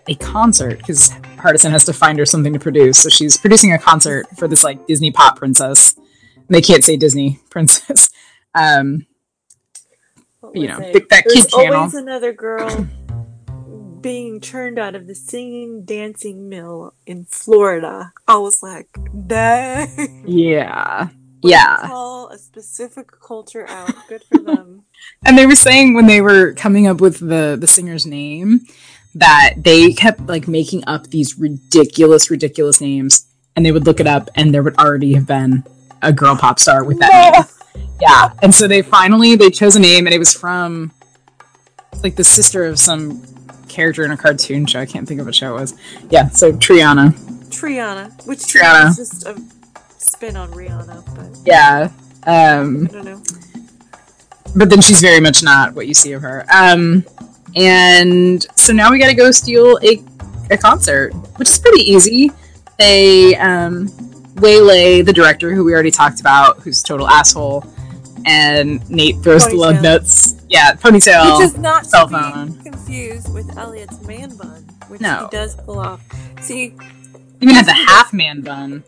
a concert because Hardison has to find her something to produce. So she's producing a concert for this like Disney pop princess. And they can't say Disney princess. Um, You know, it? th- that There's kid channel. always another girl being turned out of the singing dancing mill in Florida. I was like, dang. yeah, yeah. Call a specific culture out. Good for them. And they were saying when they were coming up with the the singer's name that they kept like making up these ridiculous, ridiculous names, and they would look it up, and there would already have been a girl pop star with that name. Yeah, and so they finally they chose a name, and it was from like the sister of some character in a cartoon show. I can't think of what show it was. Yeah, so Triana. Triana, which Triana. is just a spin on Rihanna, but Yeah. Um, I don't know. but then she's very much not what you see of her. Um, and so now we got to go steal a, a concert, which is pretty easy. They um, waylay the director, who we already talked about, who's a total asshole, and Nate throws the lug Ponytail. nuts. Yeah, ponytail. Which is not cell phone. confused with Elliot's man bun, which No. he does pull off. See, even has a half man bun.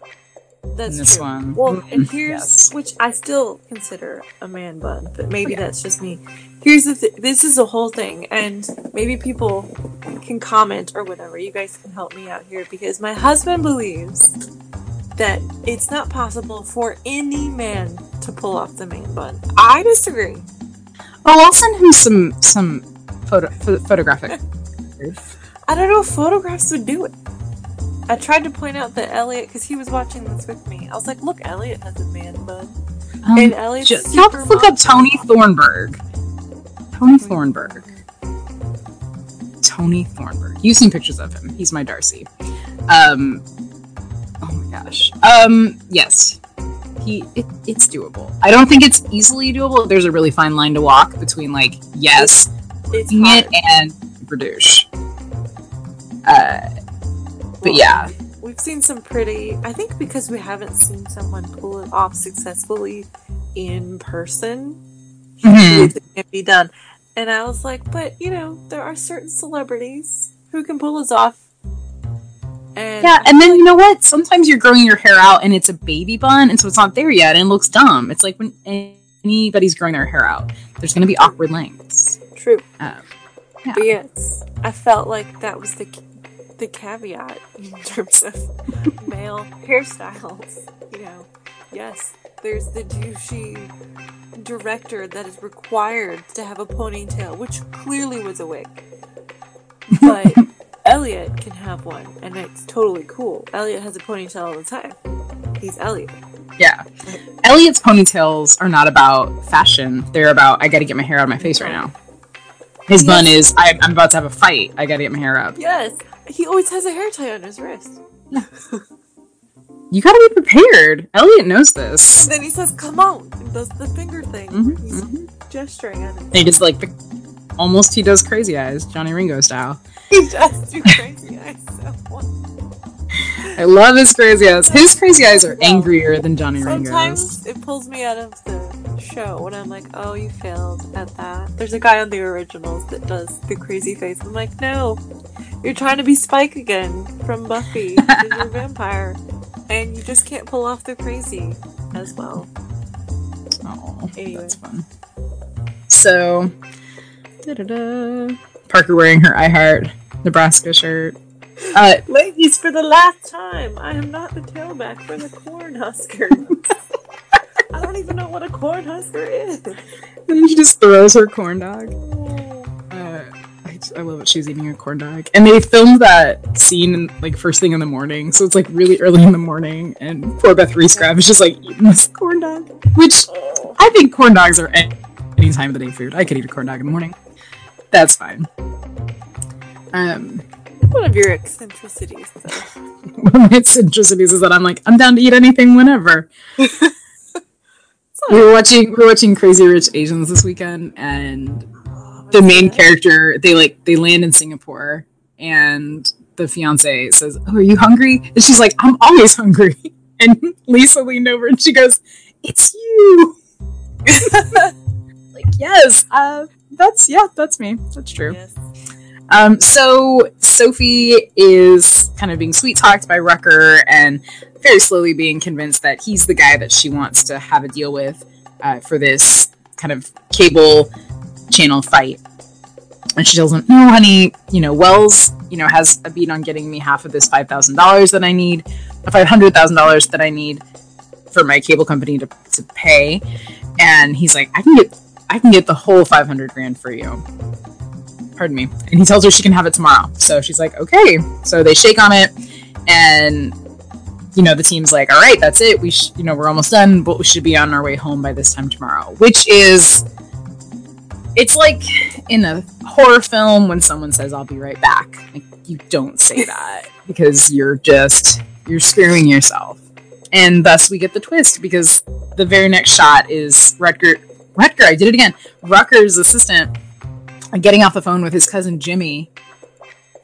That's this true. one. Well, and Mm, here's yes. which I still consider a man bun, but maybe Yeah. that's just me. Here's the th- this is a whole thing, and maybe people can comment or whatever. You guys can help me out here because my husband believes that it's not possible for any man to pull off the man bun. I disagree. Oh, I'll send him some some photo pho- photographic. I don't know if photographs would do it. I tried to point out that Elliot, because he was watching this with me. I was like, "Look, Elliot has a man bun." Um, And Elliot's just, super just look up. Tony Thornburg. Tony Thornburg. Tony Thornburg. You've seen pictures of him. He's my Darcy. Um, oh my gosh. Um, yes. He, it, it's doable. I don't think it's easily doable. There's a really fine line to walk between like yes, It's doing it and produce. Uh, but yeah, We've seen some pretty. I think because we haven't seen someone pull it off successfully in person, Mhm. it can be done. And I was like, but you know, there are certain celebrities who can pull this off. And Yeah, and then you know what? Sometimes you're growing your hair out and it's a baby bun, and so it's not there yet and it looks dumb. It's like when anybody's growing their hair out, there's going to be awkward lengths. true. Um, yeah. But yes, I felt like that was the the caveat in terms of male hairstyles. You know, yes, there's the douchey director that is required to have a ponytail, which clearly was a wig. But Elliot can have one, and it's totally cool. Elliot has a ponytail all the time. He's Elliot. Yeah. Elliot's ponytails are not about fashion. They're about, I got to get my hair out of my face right now. His Yes. bun is, I, I'm about to have a fight. I got to get my hair up. Yes, he always has a hair tie on his wrist. You got to be prepared. Elliot knows this. And then he says, "Come on!" and does the finger thing. Mhm, He's mhm. gesturing at him. He just like, almost he does crazy eyes, Johnny Ringo style. He does do crazy eyes. I love his crazy eyes. His crazy eyes are angrier than Johnny Ringo's. Sometimes it pulls me out of the show when I'm like, "Oh, you failed at that." There's a guy on the originals that does the crazy face. I'm like, "No, you're trying to be Spike again from Buffy. you're a vampire, and you just can't pull off the crazy as well." Oh, Anyway. that's fun. So, da-da-da. Parker wearing her I Heart Nebraska shirt. Uh, Ladies, for the last time, I am not the tailback for the corn Cornhuskers. I don't even know what a Cornhusker is. and she just throws her corn dog. Uh, I, just- I love it. She's eating a corn dog, and they filmed that scene in, like first thing in the morning, so it's like really early in the morning, and poor Beth Riesgraf is just like eating this corn dog, which I think corn dogs are any, any time of the day food. I could eat a corn dog in the morning. That's fine. Um, One of your eccentricities, though. one of my eccentricities is that I'm like, I'm down to eat anything whenever. we were watching we were watching Crazy Rich Asians this weekend and the main character they like they land in Singapore and the fiance says, Oh, are you hungry? And she's like, I'm always hungry. And Lisa leaned over and she goes, It's you. like, yes, uh that's yeah, that's me. That's true. Yes. Um, so Sophie is kind of being sweet talked by Rucker and very slowly being convinced that he's the guy that she wants to have a deal with uh, for this kind of cable channel fight. And she tells him, "No, honey, you know Wells, you know has a beat on getting me half of this five thousand dollars that I need, five hundred thousand dollars that I need for my cable company to, to pay." And he's like, "I can get, I can get the whole five hundred grand for you." pardon me and he tells her she can have it tomorrow so she's like okay so they shake on it and you know the team's like all right that's it. We sh- you know we're almost done but we should be on our way home by this time tomorrow. Which is it's like in a horror film when someone says i'll be right back. Like you don't say that because you're just you're screwing yourself. And thus we get the twist because the very next shot is Rutger Rutger, I did it again. Rutger's assistant getting off the phone with his cousin Jimmy,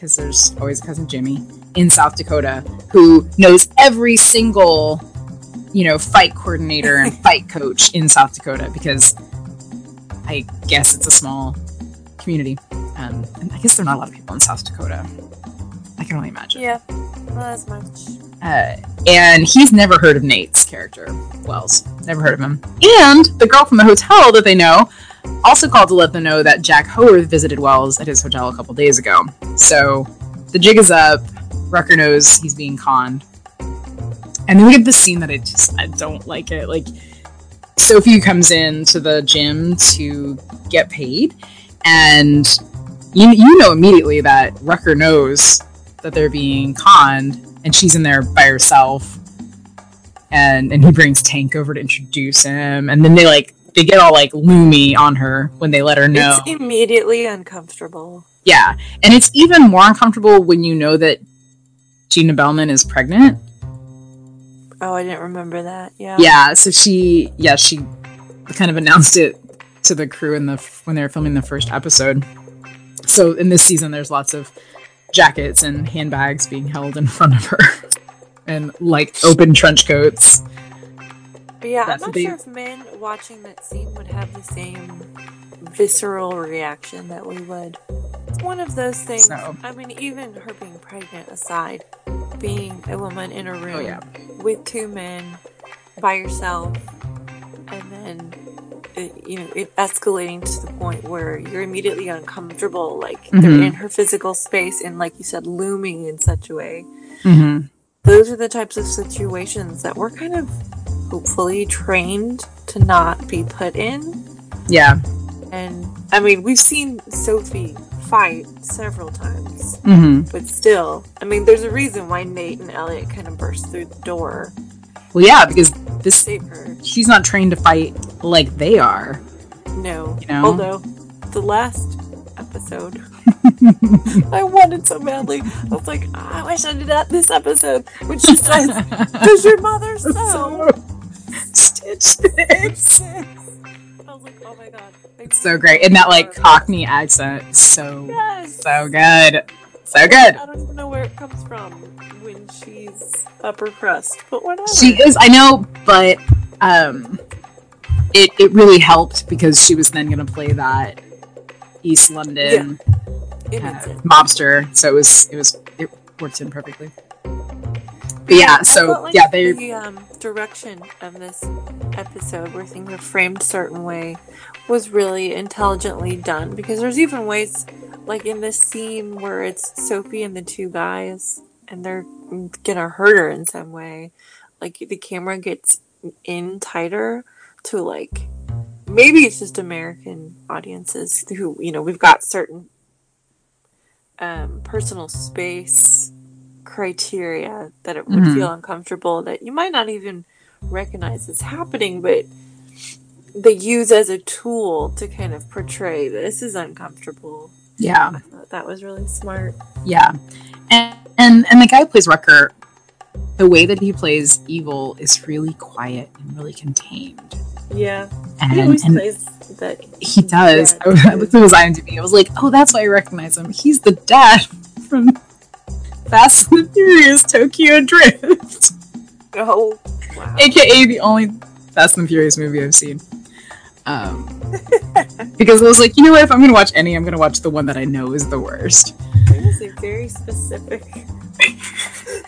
because there's always cousin Jimmy in South Dakota who knows every single, you know, fight coordinator and fight coach in South Dakota because I guess it's a small community. Um, and I guess there are not a lot of people in South Dakota. I can only imagine. Yeah, not as much. Uh, and he's never heard of Nate's character, Wells. Never heard of him. And the girl from the hotel that they know also called to let them know that Jack Howarth visited Wells at his hotel a couple days ago. So the jig is up. Rucker knows he's being conned. And then we get this scene that I just I don't like it. Like Sophie comes in to the gym to get paid, and you, you know immediately that Rucker knows that they're being conned, and she's in there by herself. And and he brings Tank over to introduce him, and then they like they get all like loomy on her when they let her know. It's immediately uncomfortable. Yeah, and it's even more uncomfortable when you know that Gina Bellman is pregnant. Oh, I didn't remember that. Yeah. Yeah, so she, yeah, she kind of announced it to the crew in the when they were filming the first episode. So in this season, there's lots of jackets and handbags being held in front of her, and like open trench coats. But yeah, That's I'm not sure if men watching that scene would have the same visceral reaction that we would. It's one of those things. So- I mean, even her being pregnant aside, being a woman in a room Oh, yeah. with two men by yourself, and then it, you know it escalating to the point where you're immediately uncomfortable, like they're Mhm. in her physical space and, like you said, looming in such a way Mm-hmm. those are the types of situations that we're kind of hopefully trained to not be put in. Yeah. And I mean, we've seen Sophie fight several times, Mm-hmm. but still, I mean, there's a reason why Nate and Elliot kind of burst through the door Well, yeah, because this save her. she's not trained to fight like they are. No, You know? although the last episode, I wanted so badly. I was like, "Ah, I wish I did that this episode when she says, "Does your mother sew?" Stitch Fix. I was like, oh my god. Thank so great. And that like Cockney accent, so Yes. so good. So good. I don't even know where it comes from when she's upper crust, but whatever. She is, I know, but um it it really helped because she was then gonna play that East London uh, makes mobster. So it was it was it worked in perfectly. But yeah, so like yeah, they the um, direction of this episode, where things are framed a certain way, was really intelligently done. Because there's even ways, like in this scene where it's Sophie and the two guys, and they're gonna hurt her in some way. Like the camera gets in tighter to like maybe it's just American audiences who you know we've got certain um, personal space criteria that it would Mhm. feel uncomfortable that you might not even recognize is happening, but they use as a tool to kind of portray this is uncomfortable. yeah. That was really smart. Yeah, and and and the guy who plays Rucker, the way that he plays evil is really quiet and really contained. Yeah, And, he always and plays that. he does. I looked at his IMDb. I was like, oh, that's why I recognize him. He's the dad from Fast and the Furious Tokyo Drift, Oh, wow. aka the only Fast and the Furious movie I've seen. Um, because I was like, you know what? If I'm gonna watch any, I'm gonna watch the one that I know is the worst. There is a very specific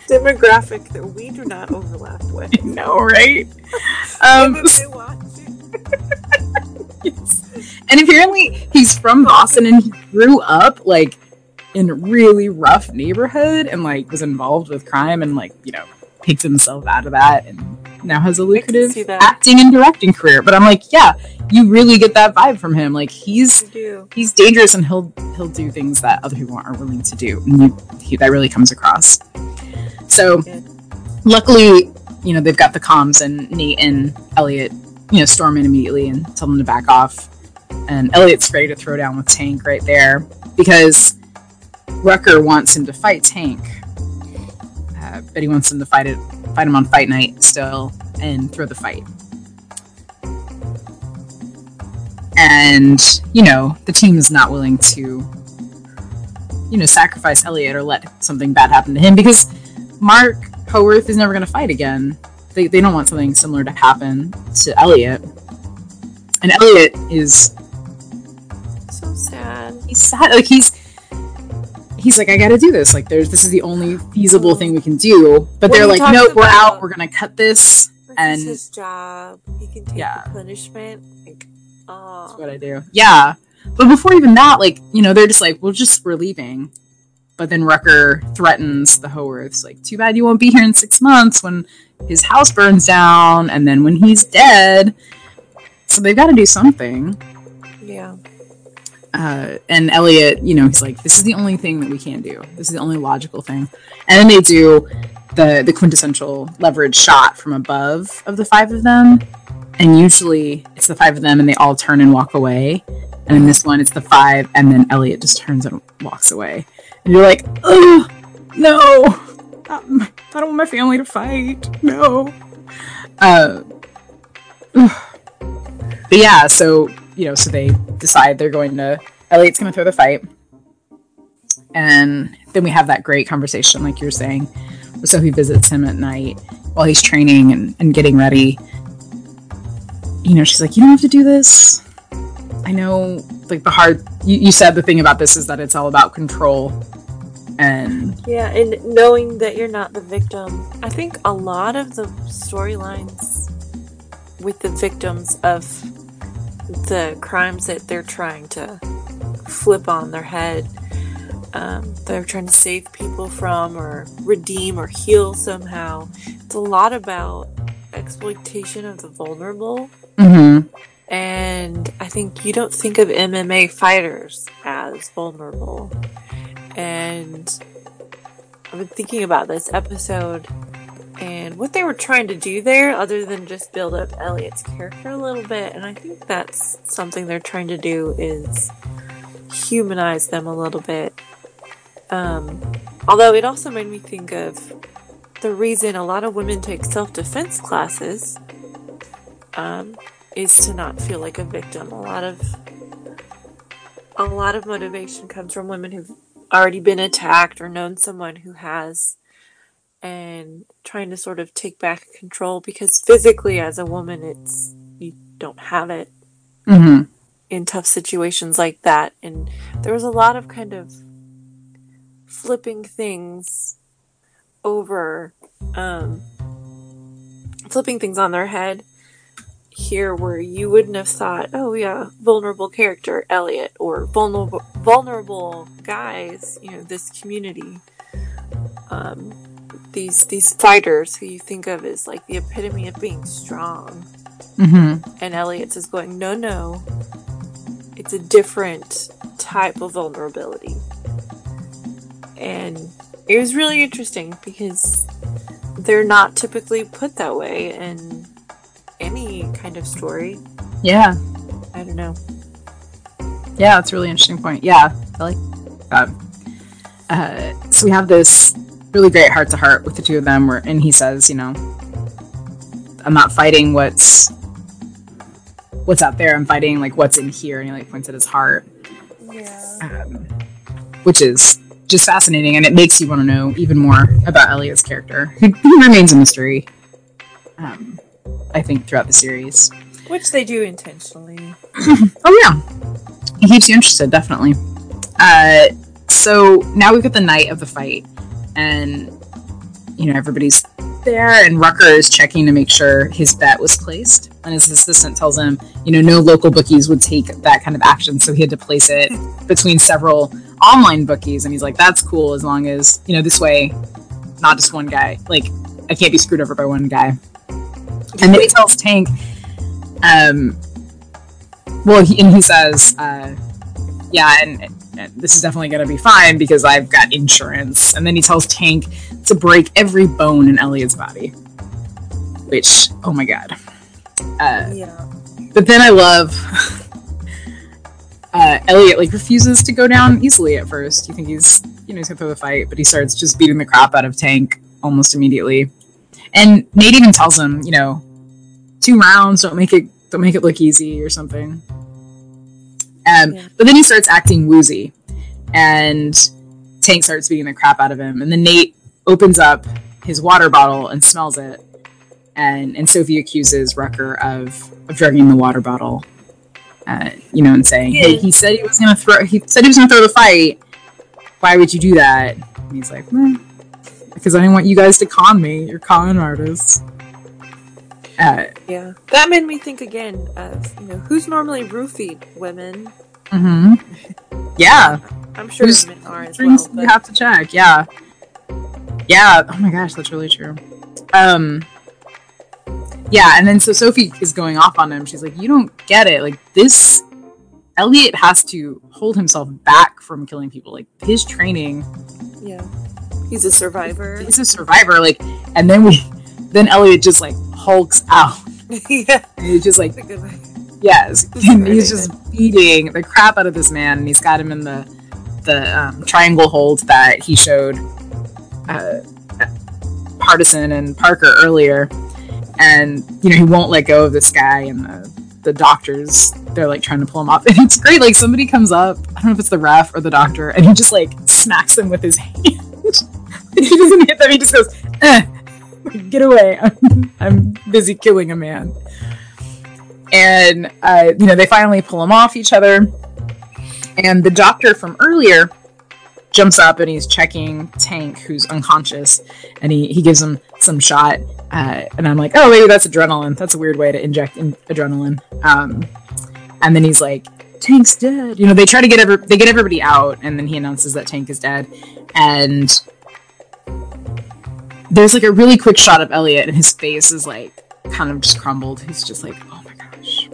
demographic that we do not overlap with. I know, right? Um. Yes. And apparently he's from Boston and he grew up like in a really rough neighborhood and like was involved with crime and like, you know, picked himself out of that and now has a lucrative acting and directing career. But I'm like, yeah, you really get that vibe from him. Like he's he's dangerous and he'll he'll do things that other people aren't willing to do. And you, he, that really comes across. So Good. luckily, you know, they've got the comms and Nate and Elliot, you know, storm in immediately and tell them to back off. And Elliot's ready to throw down with Tank right there because Rucker wants him to fight Tank. Uh, but he wants him to fight it fight him on fight night still and throw the fight. and you know the team is not willing to you know sacrifice Elliot or let something bad happen to him because Mark Howarth is never going to fight again. They, they don't want something similar to happen to Elliot. And Elliot is So sad. he's sad like he's he's like I got to do this. Like there's this is the only feasible thing we can do. But Well, they're like talks no, we're out. We're to cut this. This And- his job. He can take Yeah. the punishment. Like, That's oh, what I do. Yeah. But before even that, like, you know, they're just like, we'll just, we're leaving. But then Rucker threatens the Howarths, like, too bad you won't be here in six months when his house burns down and then when he's dead. So they've got to do something. yeah. Uh, and Elliot, you know, he's like, this is the only thing that we can do. This is the only logical thing. And then they do the, the quintessential leverage shot from above of the five of them. And usually it's the five of them and they all turn and walk away. And in this one, it's the five, and then Elliot just turns and walks away. And you're like, no. I don't want my family to fight. No. Uh, but yeah, so, you know, so they decide they're going to, Elliot's going to throw the fight. And then we have that great conversation, like you're saying. So he visits him at night while he's training and, and getting ready. You know, she's like, You don't have to do this. I know, like, the hard. You, you said the thing about this is that it's all about control. And Yeah, and knowing that you're not the victim. I think a lot of the storylines with the victims of the crimes that they're trying to flip on their head, um, they're trying to save people from or redeem or heal somehow. It's a lot about exploitation of the vulnerable. Mhm. And I think you don't think of MMA fighters as vulnerable. And I've been thinking about this episode and what they were trying to do there, other than just build up Elliot's character a little bit. And I think that's something they're trying to do is humanize them a little bit. Um, although it also made me think of the reason a lot of women take self defense classes um, is to not feel like a victim. A lot of a lot of motivation comes from women who've already been attacked or known someone who has and trying to sort of take back control because physically as a woman it's you don't have it Mhm. in tough situations like that and there was a lot of kind of flipping things over um flipping things on their head here where you wouldn't have thought oh yeah vulnerable character elliot or vulnerable vulnerable guys you know this community um these these fighters who you think of as like the epitome of being strong Mhm. and Elliot's is going, no, no. It's a different type of vulnerability. And it was really interesting because they're not typically put that way in any kind of story. Yeah. I don't know. Yeah, that's a really interesting point. Yeah, I like that. Uh, so we have this really great heart to heart with the two of them, where and he says, you know, I'm not fighting what's what's out there. I'm fighting like what's in here, and he like points at his heart, Yeah. um, which is just fascinating, and it makes you want to know even more about Elliot's character, who, who remains a mystery. Um, I think throughout the series. Which they do intentionally. Oh yeah, it keeps you interested, definitely. Uh, so now we've got the night of the fight, and you know everybody's there, and Rucker is checking to make sure his bet was placed. And his assistant tells him, you know, no local bookies would take that kind of action, so he had to place it between several online bookies. And he's like, "That's cool, as long as you know this way, not just one guy. Like, I can't be screwed over by one guy." And then he tells Tank, um, well, he, and he says, uh, yeah, and, and this is definitely going to be fine because I've got insurance. And then he tells Tank to break every bone in Elliot's body. Which, oh my god. Uh, Yeah. but then I love uh, Elliot like refuses to go down easily at first. You think he's you know he's gonna throw the fight, but he starts just beating the crap out of Tank almost immediately. And Nate even tells him, you know, two rounds, don't make it don't make it look easy or something. Um, Yeah. But then he starts acting woozy, and Tank starts beating the crap out of him. And then Nate opens up his water bottle and smells it, and and Sophie accuses Rucker of of drugging the water bottle. Uh, you know, and saying, "Hey, Yeah. he said he was gonna throw. He said he was gonna throw the fight. Why would you do that?" And he's like, "Hmm, "Because I didn't want you guys to con me. You're con artists." Uh, Yeah. That made me think again of, you know, who's normally roofied women? hmm Yeah, I'm sure Who's men are as well. But you have to check. Yeah, yeah. Oh my gosh, that's really true. Um, yeah, and then so Sophie is going off on him. She's like, "You don't get it. Like this, Elliot has to hold himself back from killing people. Like his training, yeah. He's a survivor. he's a survivor. Like, and then we, then Elliot just like hulks out. yeah. And he's just like, That's a good way. yes, and he's just beating the crap out of this man, and he's got him in the the um, triangle hold that he showed uh, Hardison and Parker earlier, and you know he won't let go of this guy, and the the doctors they're like trying to pull him off, and it's great. Like somebody comes up, I don't know if it's the ref or the doctor, and he just like smacks him with his hand. he doesn't hit them; he just goes, eh, "Get away! I'm, busy killing a man." And uh, you know they finally pull him off each other, and the doctor from earlier jumps up and he's checking Tank, who's unconscious, and he, he gives him some shot. Uh, and I'm like, oh, maybe that's adrenaline. That's a weird way to inject in- adrenaline. Um, and then he's like, Tank's dead. You know, they try to get every- they get everybody out, and then he announces that Tank is dead. And there's like a really quick shot of Elliot, and his face is like kind of just crumbled. He's just like, oh my gosh.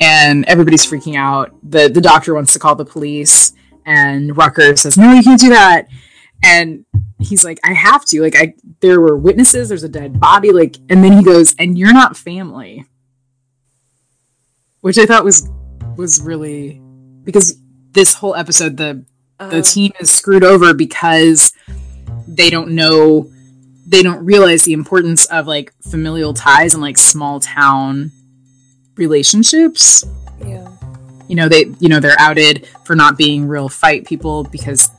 And everybody's freaking out. The the doctor wants to call the police and Rucker says, "No, you can't do that." And he's like, "I have to. Like, I there were witnesses. There's a dead body. Like." And then he goes, "And you're not family," which I thought was was really because this whole episode the the Uh, team is screwed over because they don't know they don't realize the importance of like familial ties and like small town relationships. Yeah. you know they you know they're outed for not being real fight people because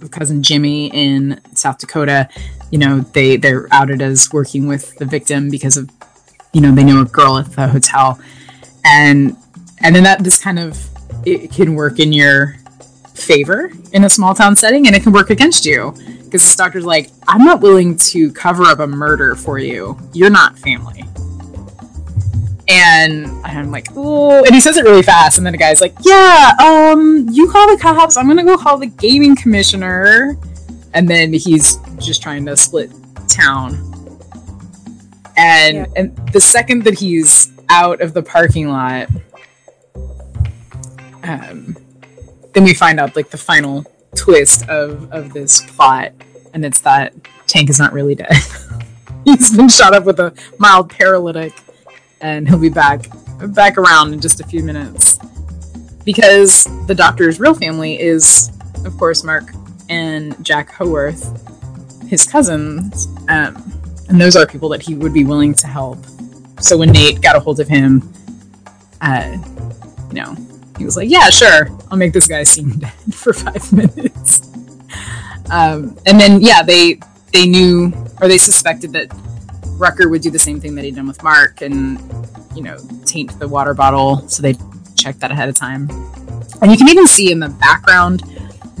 of cousin jimmy in south dakota. You know they they're outed as working with the victim because of you know they know a girl at the hotel. And and then that this kind of it can work in your favor in a small town setting and it can work against you because this doctor's like i'm not willing to cover up a murder for you. You're not family. And I'm like, oh, and he says it really fast, and then the guy's like, yeah, um, you call the cops, I'm gonna go call the gaming commissioner, and then he's just trying to split town, and Yeah. and the second that he's out of the parking lot, um, then we find out like the final twist of of this plot, and it's that Tank is not really dead. he's been shot up with a mild paralytic and he'll be back back around in just a few minutes because the doctor's real family is of course mark and jack howarth his cousins um, and those are people that he would be willing to help so when nate got a hold of him uh, you know he was like yeah sure i'll make this guy seem dead for five minutes um, and then yeah they they knew or they suspected that Rucker would do the same thing that he'd done with Mark and, you know, taint the water bottle. So they checked that ahead of time. And you can even see in the background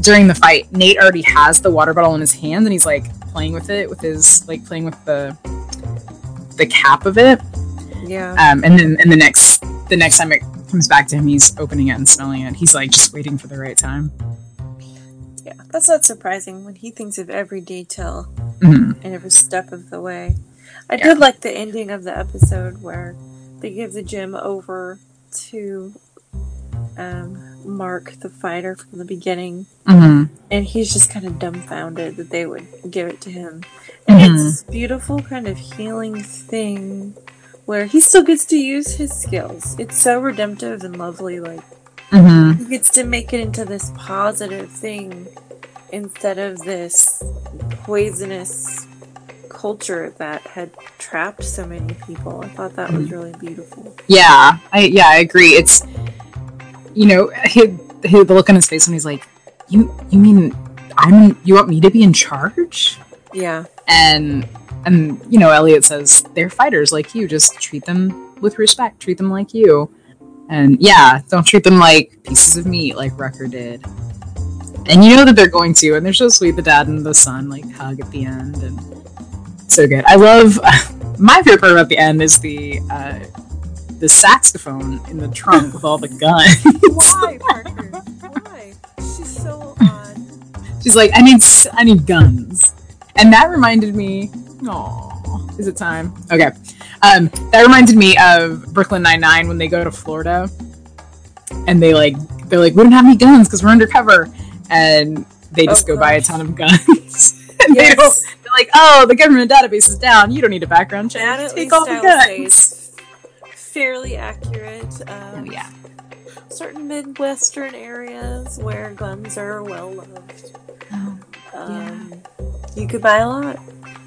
during the fight, Nate already has the water bottle in his hand and he's like playing with it with his like playing with the the cap of it. Yeah. Um, and then and the next the next time it comes back to him, he's opening it and smelling it. He's like just waiting for the right time. Yeah. That's not surprising when he thinks of every detail hmm and every step of the way. I Yeah. did like the ending of the episode where they give the gym over to um, Mark, the fighter from the beginning, hmm and he's just kind of dumbfounded that they would give it to him. And Mhm. it's this beautiful kind of healing thing where he still gets to use his skills. It's so redemptive and lovely. Like hmm he gets to make it into this positive thing instead of this poisonous culture that had trapped so many people. I thought that was really beautiful. Yeah, I yeah, I agree. It's you know, he, he, the look on his face when he's like, "You, you mean I'm? You want me to be in charge?" Yeah. And and you know, Elliot says they're fighters like you. Just treat them with respect. Treat them like you. And yeah, don't treat them like pieces of meat like Rucker did. And you know that they're going to, and they're so sweet. The dad and the son like hug at the end, and so good. I love. My favorite part about the end is the uh, the saxophone in the trunk with all the guns. Why, Parker? Why? She's so odd. She's like, I need I need guns, and that reminded me. Oh, is it time? Okay, um, that reminded me of Brooklyn Nine Nine when they go to Florida, and they like they're like, we don't have any guns because we're undercover, and they just Oh, go buy a ton of guns. and they Yes. don't. They're like, oh, the government database is down. You don't need a background check. That at Take all the I will say guns. fairly accurate. Oh Um, yeah. Certain Midwestern areas where guns are well loved. Oh, Um, You could buy a lot.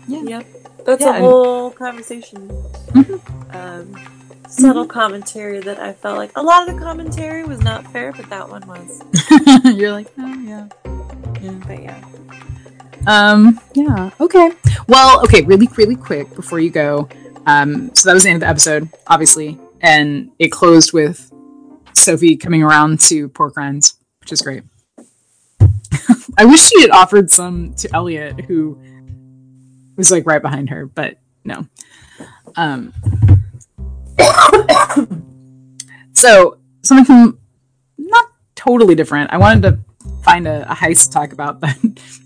Yeah. Yep. That's Yeah, a and- whole conversation. Mhm. Um, subtle commentary that I felt like a lot of the commentary was not fair, but that one was. You're like, oh yeah. But yeah. Um, yeah. Okay. Well, okay, really, really quick before you go. Um, so that was the end of the episode, obviously. And it closed with Sophie coming around to pork rinds, which is great. I wish she had offered some to Elliot, who was like right behind her, but no. Um, so something not totally different. I wanted to find a, a heist to talk about that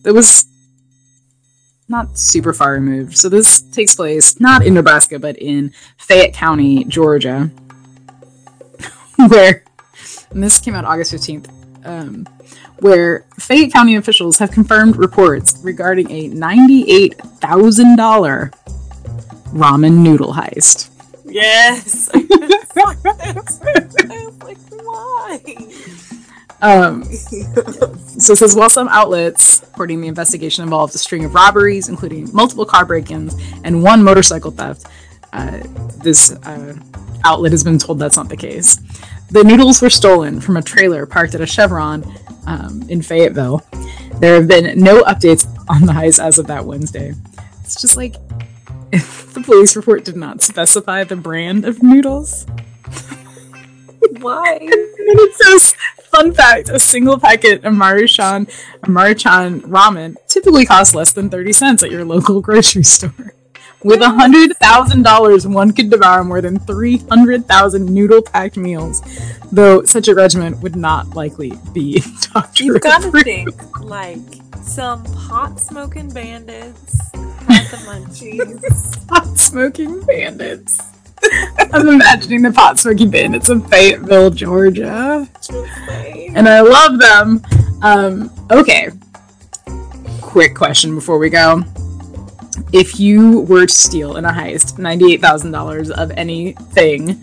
that was not super far removed. So this takes place not in Nebraska, but in Fayette County, Georgia, where and this came out August fifteenth. Um, where Fayette County officials have confirmed reports regarding a ninety-eight thousand dollar ramen noodle heist. Yes. I was like, why? Um, So it says while some outlets reporting the investigation involved a string of robberies, including multiple car break-ins and one motorcycle theft, uh, this uh, outlet has been told that's not the case. The noodles were stolen from a trailer parked at a Chevron um, in Fayetteville. There have been no updates on the heist as of that Wednesday. It's just like the police report did not specify the brand of noodles. Why? And it says, fun fact, a single packet of Maruchan, Maruchan ramen typically costs less than 30 cents at your local grocery store. With $100,000, one could devour more than 300,000 noodle packed meals, though such a regimen would not likely be doctor You've got to think like some pot smoking bandits had the munchies. pot smoking bandits. I'm imagining the pot smoking bandits of Fayetteville, Georgia. And I love them. Um, okay. Quick question before we go. If you were to steal in a heist $98,000 of anything,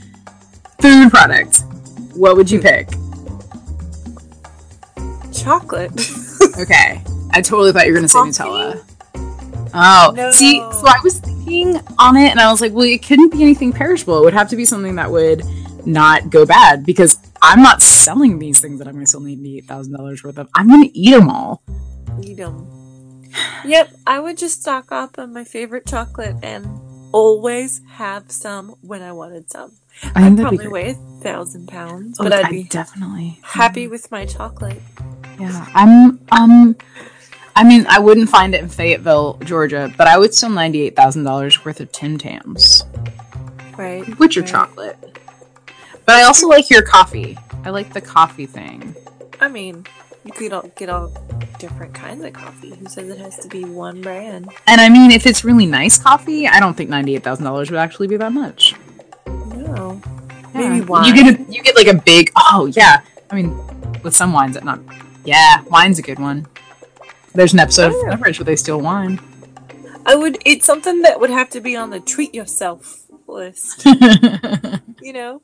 food product, what would you pick? Chocolate. Okay. I totally thought you were going to say Nutella. Oh, No. see, so I was thinking on it and I was like, well, it couldn't be anything perishable. It would have to be something that would not go bad because I'm not selling these things that I'm going to sell $98,000 worth of. I'm going to eat them all. Eat 'em. Yep, I would just stock up on my favorite chocolate and always have some when I wanted some. I be probably weigh a thousand pounds, Oh, but I'd be definitely happy with my chocolate. Yeah, I'm. Um, I mean, I wouldn't find it in Fayetteville, Georgia, but I would steal ninety-eight thousand dollars worth of Tim Tams, Right. which are right. chocolate. But I also like your coffee. I like the coffee thing. I mean, you could all get all different kinds of coffee. Who says it has to be one brand? And I mean, if it's really nice coffee, I don't think ninety-eight thousand dollars would actually be that much. No. Yeah. Maybe wine. You get a, you get like a big. Oh yeah. I mean, with some wines that not. Yeah, wine's a good one. There's an episode Oh, of. Leverage where they steal wine. I would. It's something that would have to be on the treat yourself list. You know,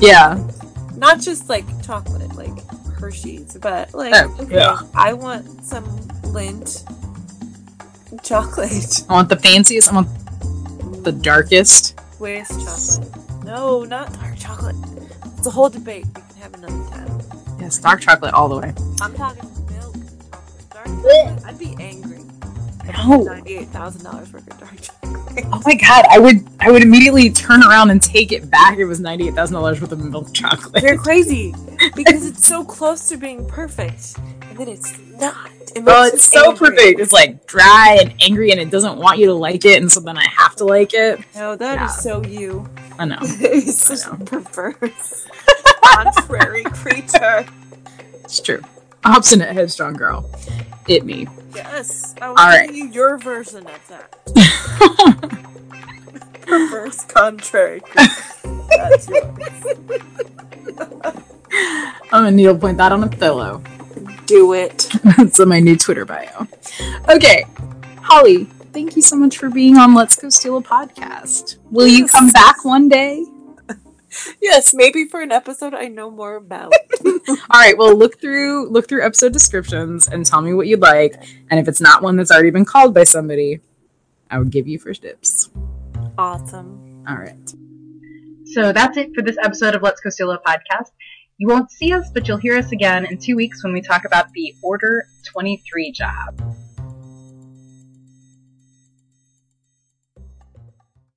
yeah. not just like chocolate, like Hershey's, but like Oh, okay, yeah. I want some Lindt chocolate. I want the fanciest. I want the darkest. Where's chocolate? No, not dark chocolate. It's a whole debate. We can have another time. Yes, dark chocolate all the way. I'm talking milk. Chocolate. Dark chocolate. I'd be angry. No. Ninety-eight thousand dollars worth of dark chocolate. Oh my god, I would I would immediately turn around and take it back. It was ninety eight thousand dollars worth of milk chocolate. You're crazy because it's so close to being perfect, and then it's not. It Oh, it's so angry. perfect. It's like dry and angry, and it doesn't want you to like it, and so then I have to like it. No, that is Yeah. so you. I know. He's such I a perverse, contrary creature. It's true. Obstinate, headstrong girl. It me. Yes, I was All right. you your version of that. Perverse, contrary. That's yours. I'm gonna needle point that on a pillow. Do it. In my new Twitter bio. Okay, Holly, thank you so much for being on Let's Go Steal a Podcast. Will you come back one day? Yes, maybe for an episode I know more about. All right, well look through look through episode descriptions and tell me what you'd like. And if it's not one that's already been called by somebody, I would give you first dibs. awesome. All right. So that's it for this episode of Let's Go Steal a Podcast. You won't see us, but you'll hear us again in two weeks when we talk about the Order 23 job.